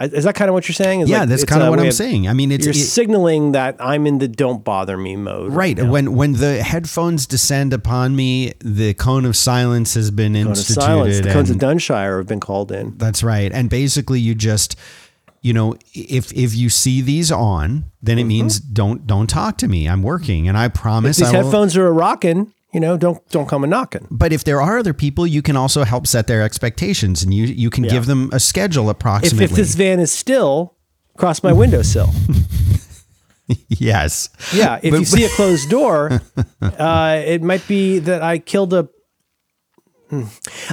Is that kind of what you're saying? Is yeah, like, that's kind of what I'm saying. I mean, it's You're it- signaling that I'm in the don't bother me mode. right now. when when the headphones descend upon me, the cone of silence has been Cone of instituted. silence. The cones of Dunshire have been called in. That's right. And basically you just you know, if if you see these on, then it mm-hmm. means don't don't talk to me. I'm working and I promise These I will, headphones are a rocking. You know, don't don't come a knocking. But if there are other people, you can also help set their expectations and you you can give them a schedule approximately. if this van is still, cross my windowsill. [laughs] yes. Yeah, if you see a [laughs] closed door, uh, it might be that I killed a. Hmm.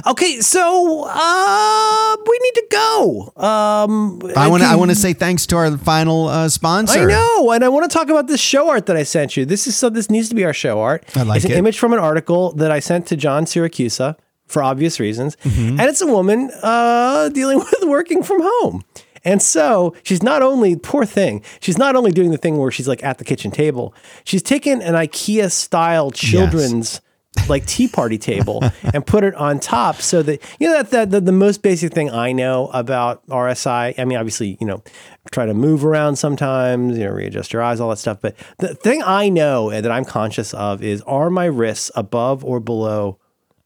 Okay, so uh, we need to go. Um, I want to I want to say thanks to our final uh, sponsor. I know, and I want to talk about this show art that I sent you. This is so. This needs to be our show art. I like it's an it. image from an article that I sent to John Siracusa for obvious reasons, Mm-hmm. and it's a woman uh, dealing [laughs] with working from home. And so she's not only poor thing. She's not only doing the thing where she's like at the kitchen table. She's taken an IKEA style children's like tea party table [laughs] and put it on top so that you know that, that the, the most basic thing I know about RSI. I mean, obviously, you know, try to move around sometimes, you know, readjust your eyes, all that stuff. But the thing I know and that I'm conscious of is are my wrists above or below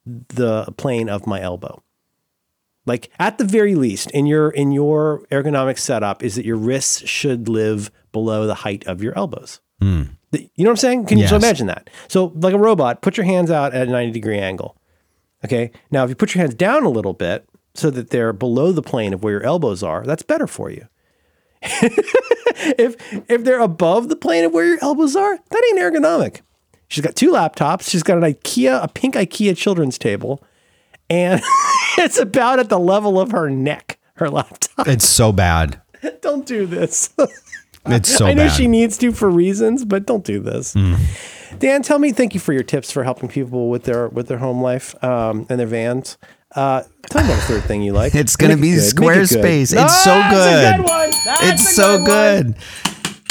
the plane of my elbow? Like at the very least, in your in your ergonomic setup, is that your wrists should live below the height of your elbows. The- You know what I'm saying? Can you so imagine that? So, like a robot, put your hands out at a 90 degree angle. Okay. Now, if you put your hands down a little bit so that they're below the plane of where your elbows are, that's better for you. [laughs] if if they're above the plane of where your elbows are, that ain't ergonomic. She's got two laptops. She's got an IKEA, a pink IKEA children's table, and [laughs] it's about at the level of her neck. Her laptop. It's so bad. [laughs] Don't do this. It's so I know bad. she needs to for reasons, but don't do this. Mm. Dan, tell me. Thank you for your tips for helping people with their with their home life um, and their vans. Uh, tell me about a third thing you like. It's gonna Make be it good. It good. Squarespace. No, It's so that's a good. good it's so one. good.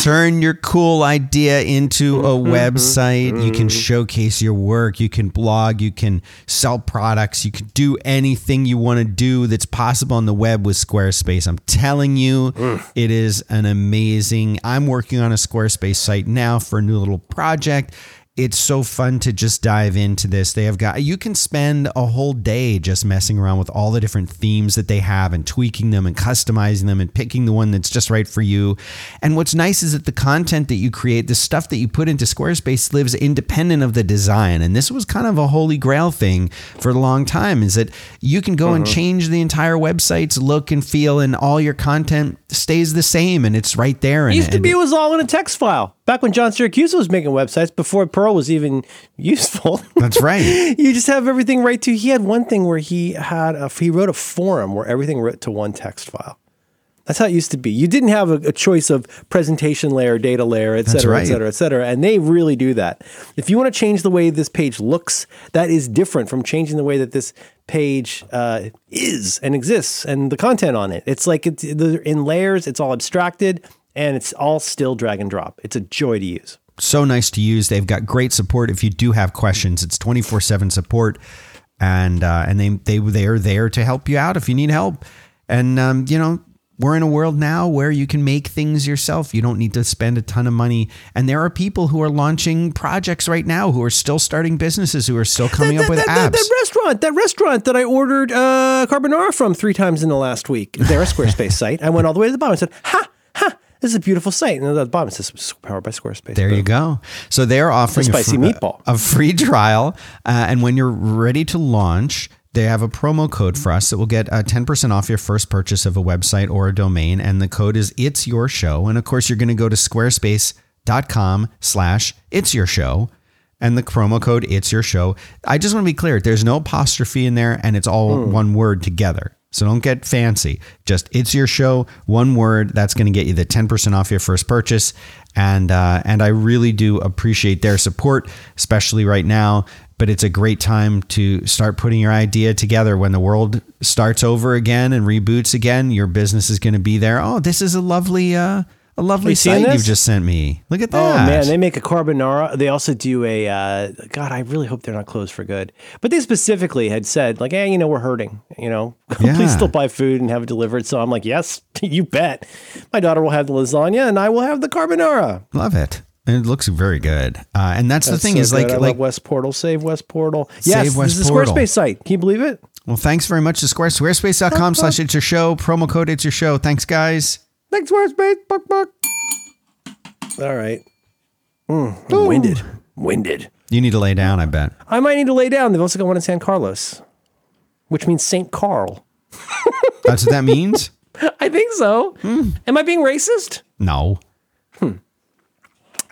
Turn your cool idea into a Mm-hmm. website. You can showcase your work. You can blog. You can sell products. You can do anything you want to do that's possible on the web with Squarespace. I'm telling you, Mm. it is an amazing. I'm working on a Squarespace site now for a new little project. It's so fun to just dive into this. They have got you can spend a whole day just messing around with all the different themes that they have and tweaking them and customizing them and picking the one that's just right for you. And what's nice is that the content that you create, the stuff that you put into Squarespace lives independent of the design. And this was kind of a holy grail thing for a long time is that you can go and mm-hmm. change the entire website's look and feel and all your content stays the same and it's right there. It used to be it was all in a text file. Back when John Syracuse was making websites before Perl was even [laughs] useful. that's right. [laughs] you just have everything right to. He had one thing where he had a, he wrote a forum where everything wrote to one text file. That's how it used to be. You didn't have a, a choice of presentation layer, data layer, et cetera, right. et cetera, et cetera. And they really do that. If you want to change the way this page looks, that is different from changing the way that this page uh, is and exists and the content on it. It's like it's in layers, it's all abstracted, and it's all still drag and drop. It's a joy to use. So nice to use. They've got great support. If you do have questions, it's twenty four seven support, and uh, and they they they are there to help you out if you need help. And um, you know we're in a world now where you can make things yourself. You don't need to spend a ton of money. And there are people who are launching projects right now who are still starting businesses who are still coming up with that, apps. That, that restaurant, that restaurant that I ordered uh, carbonara from three times in the last week. They're a Squarespace [laughs] site. I went all the way to the bottom and said, "Ha, ha." This is a beautiful site. And at the bottom it says powered by Squarespace. There you go. So they're offering A spicy fr- meatball. a free [laughs] trial, uh, and when you're ready to launch, they have a promo code for us that will get uh, 10% off your first purchase of a website or a domain, and the code is It's Your Show. And of course, you're going to go to squarespace.com slash It's Your Show, and the promo code It's Your Show. I just want to be clear: there's no apostrophe in there, and it's all one word together. So don't get fancy. Just it's your show, one word. That's going to get you the 10% off your first purchase. And uh, and I really do appreciate their support, especially right now. But it's a great time to start putting your idea together when the world starts over again and reboots again. Your business is going to be there. Oh, this is a lovely uh, a lovely you seeing site this? you've just sent me. Look at that. Oh man, they make a carbonara. They also do a uh, God. I really hope they're not closed for good. But they specifically had said like, "Hey, you know, we're hurting. You know, [laughs] Yeah. please still buy food and have it delivered." So I'm like, "Yes, [laughs] you bet." My daughter will have the lasagna, and I will have the carbonara. Love it. And it looks very good. Uh, and that's, the thing so is like. I like West Portal. Save West Portal. Yes, Save West this is a Squarespace site. Can you believe it? Well, thanks very much to Square. Squarespace.com slash [laughs] it's your show. Promo code it's your show. Thanks, guys. Thanks, Squarespace. Buck, buck. All right. Mm, I'm winded. Winded. You need to lay down, I bet. I might need to lay down. They've also got one in San Carlos, which means St. Carl. [laughs] That's what that means? [laughs] I think so. Hmm. Am I being racist? No. Hmm.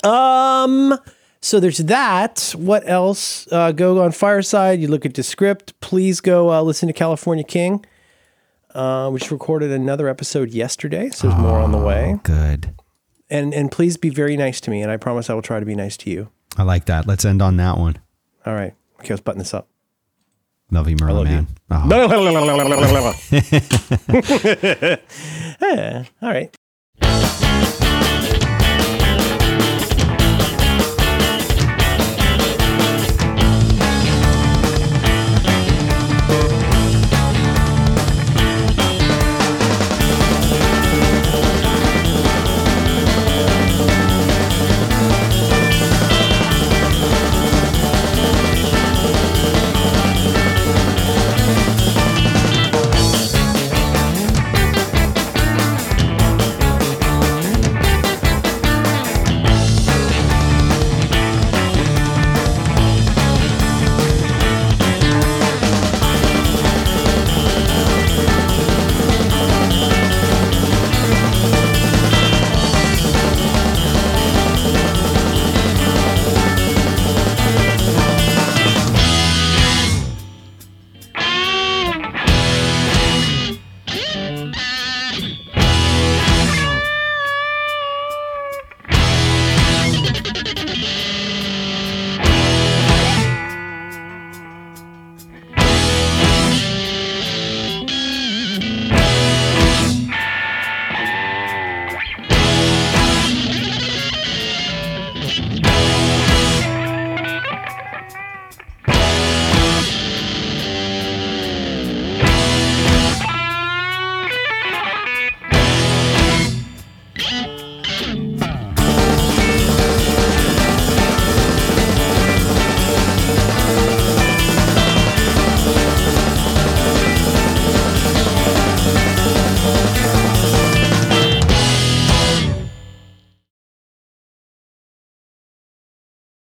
Um. So there's that. What else? Uh, go on Fireside. You look at Descript. Please go uh, listen to California King. Uh, we just recorded another episode yesterday, so there's more on the way. Good. And and please be very nice to me, and I promise I will try to be nice to you. I like that. Let's end on that one. All right. Okay, let's button this up. Love you, Merlin, love you. man. Oh. [laughs] [laughs] [laughs] All right.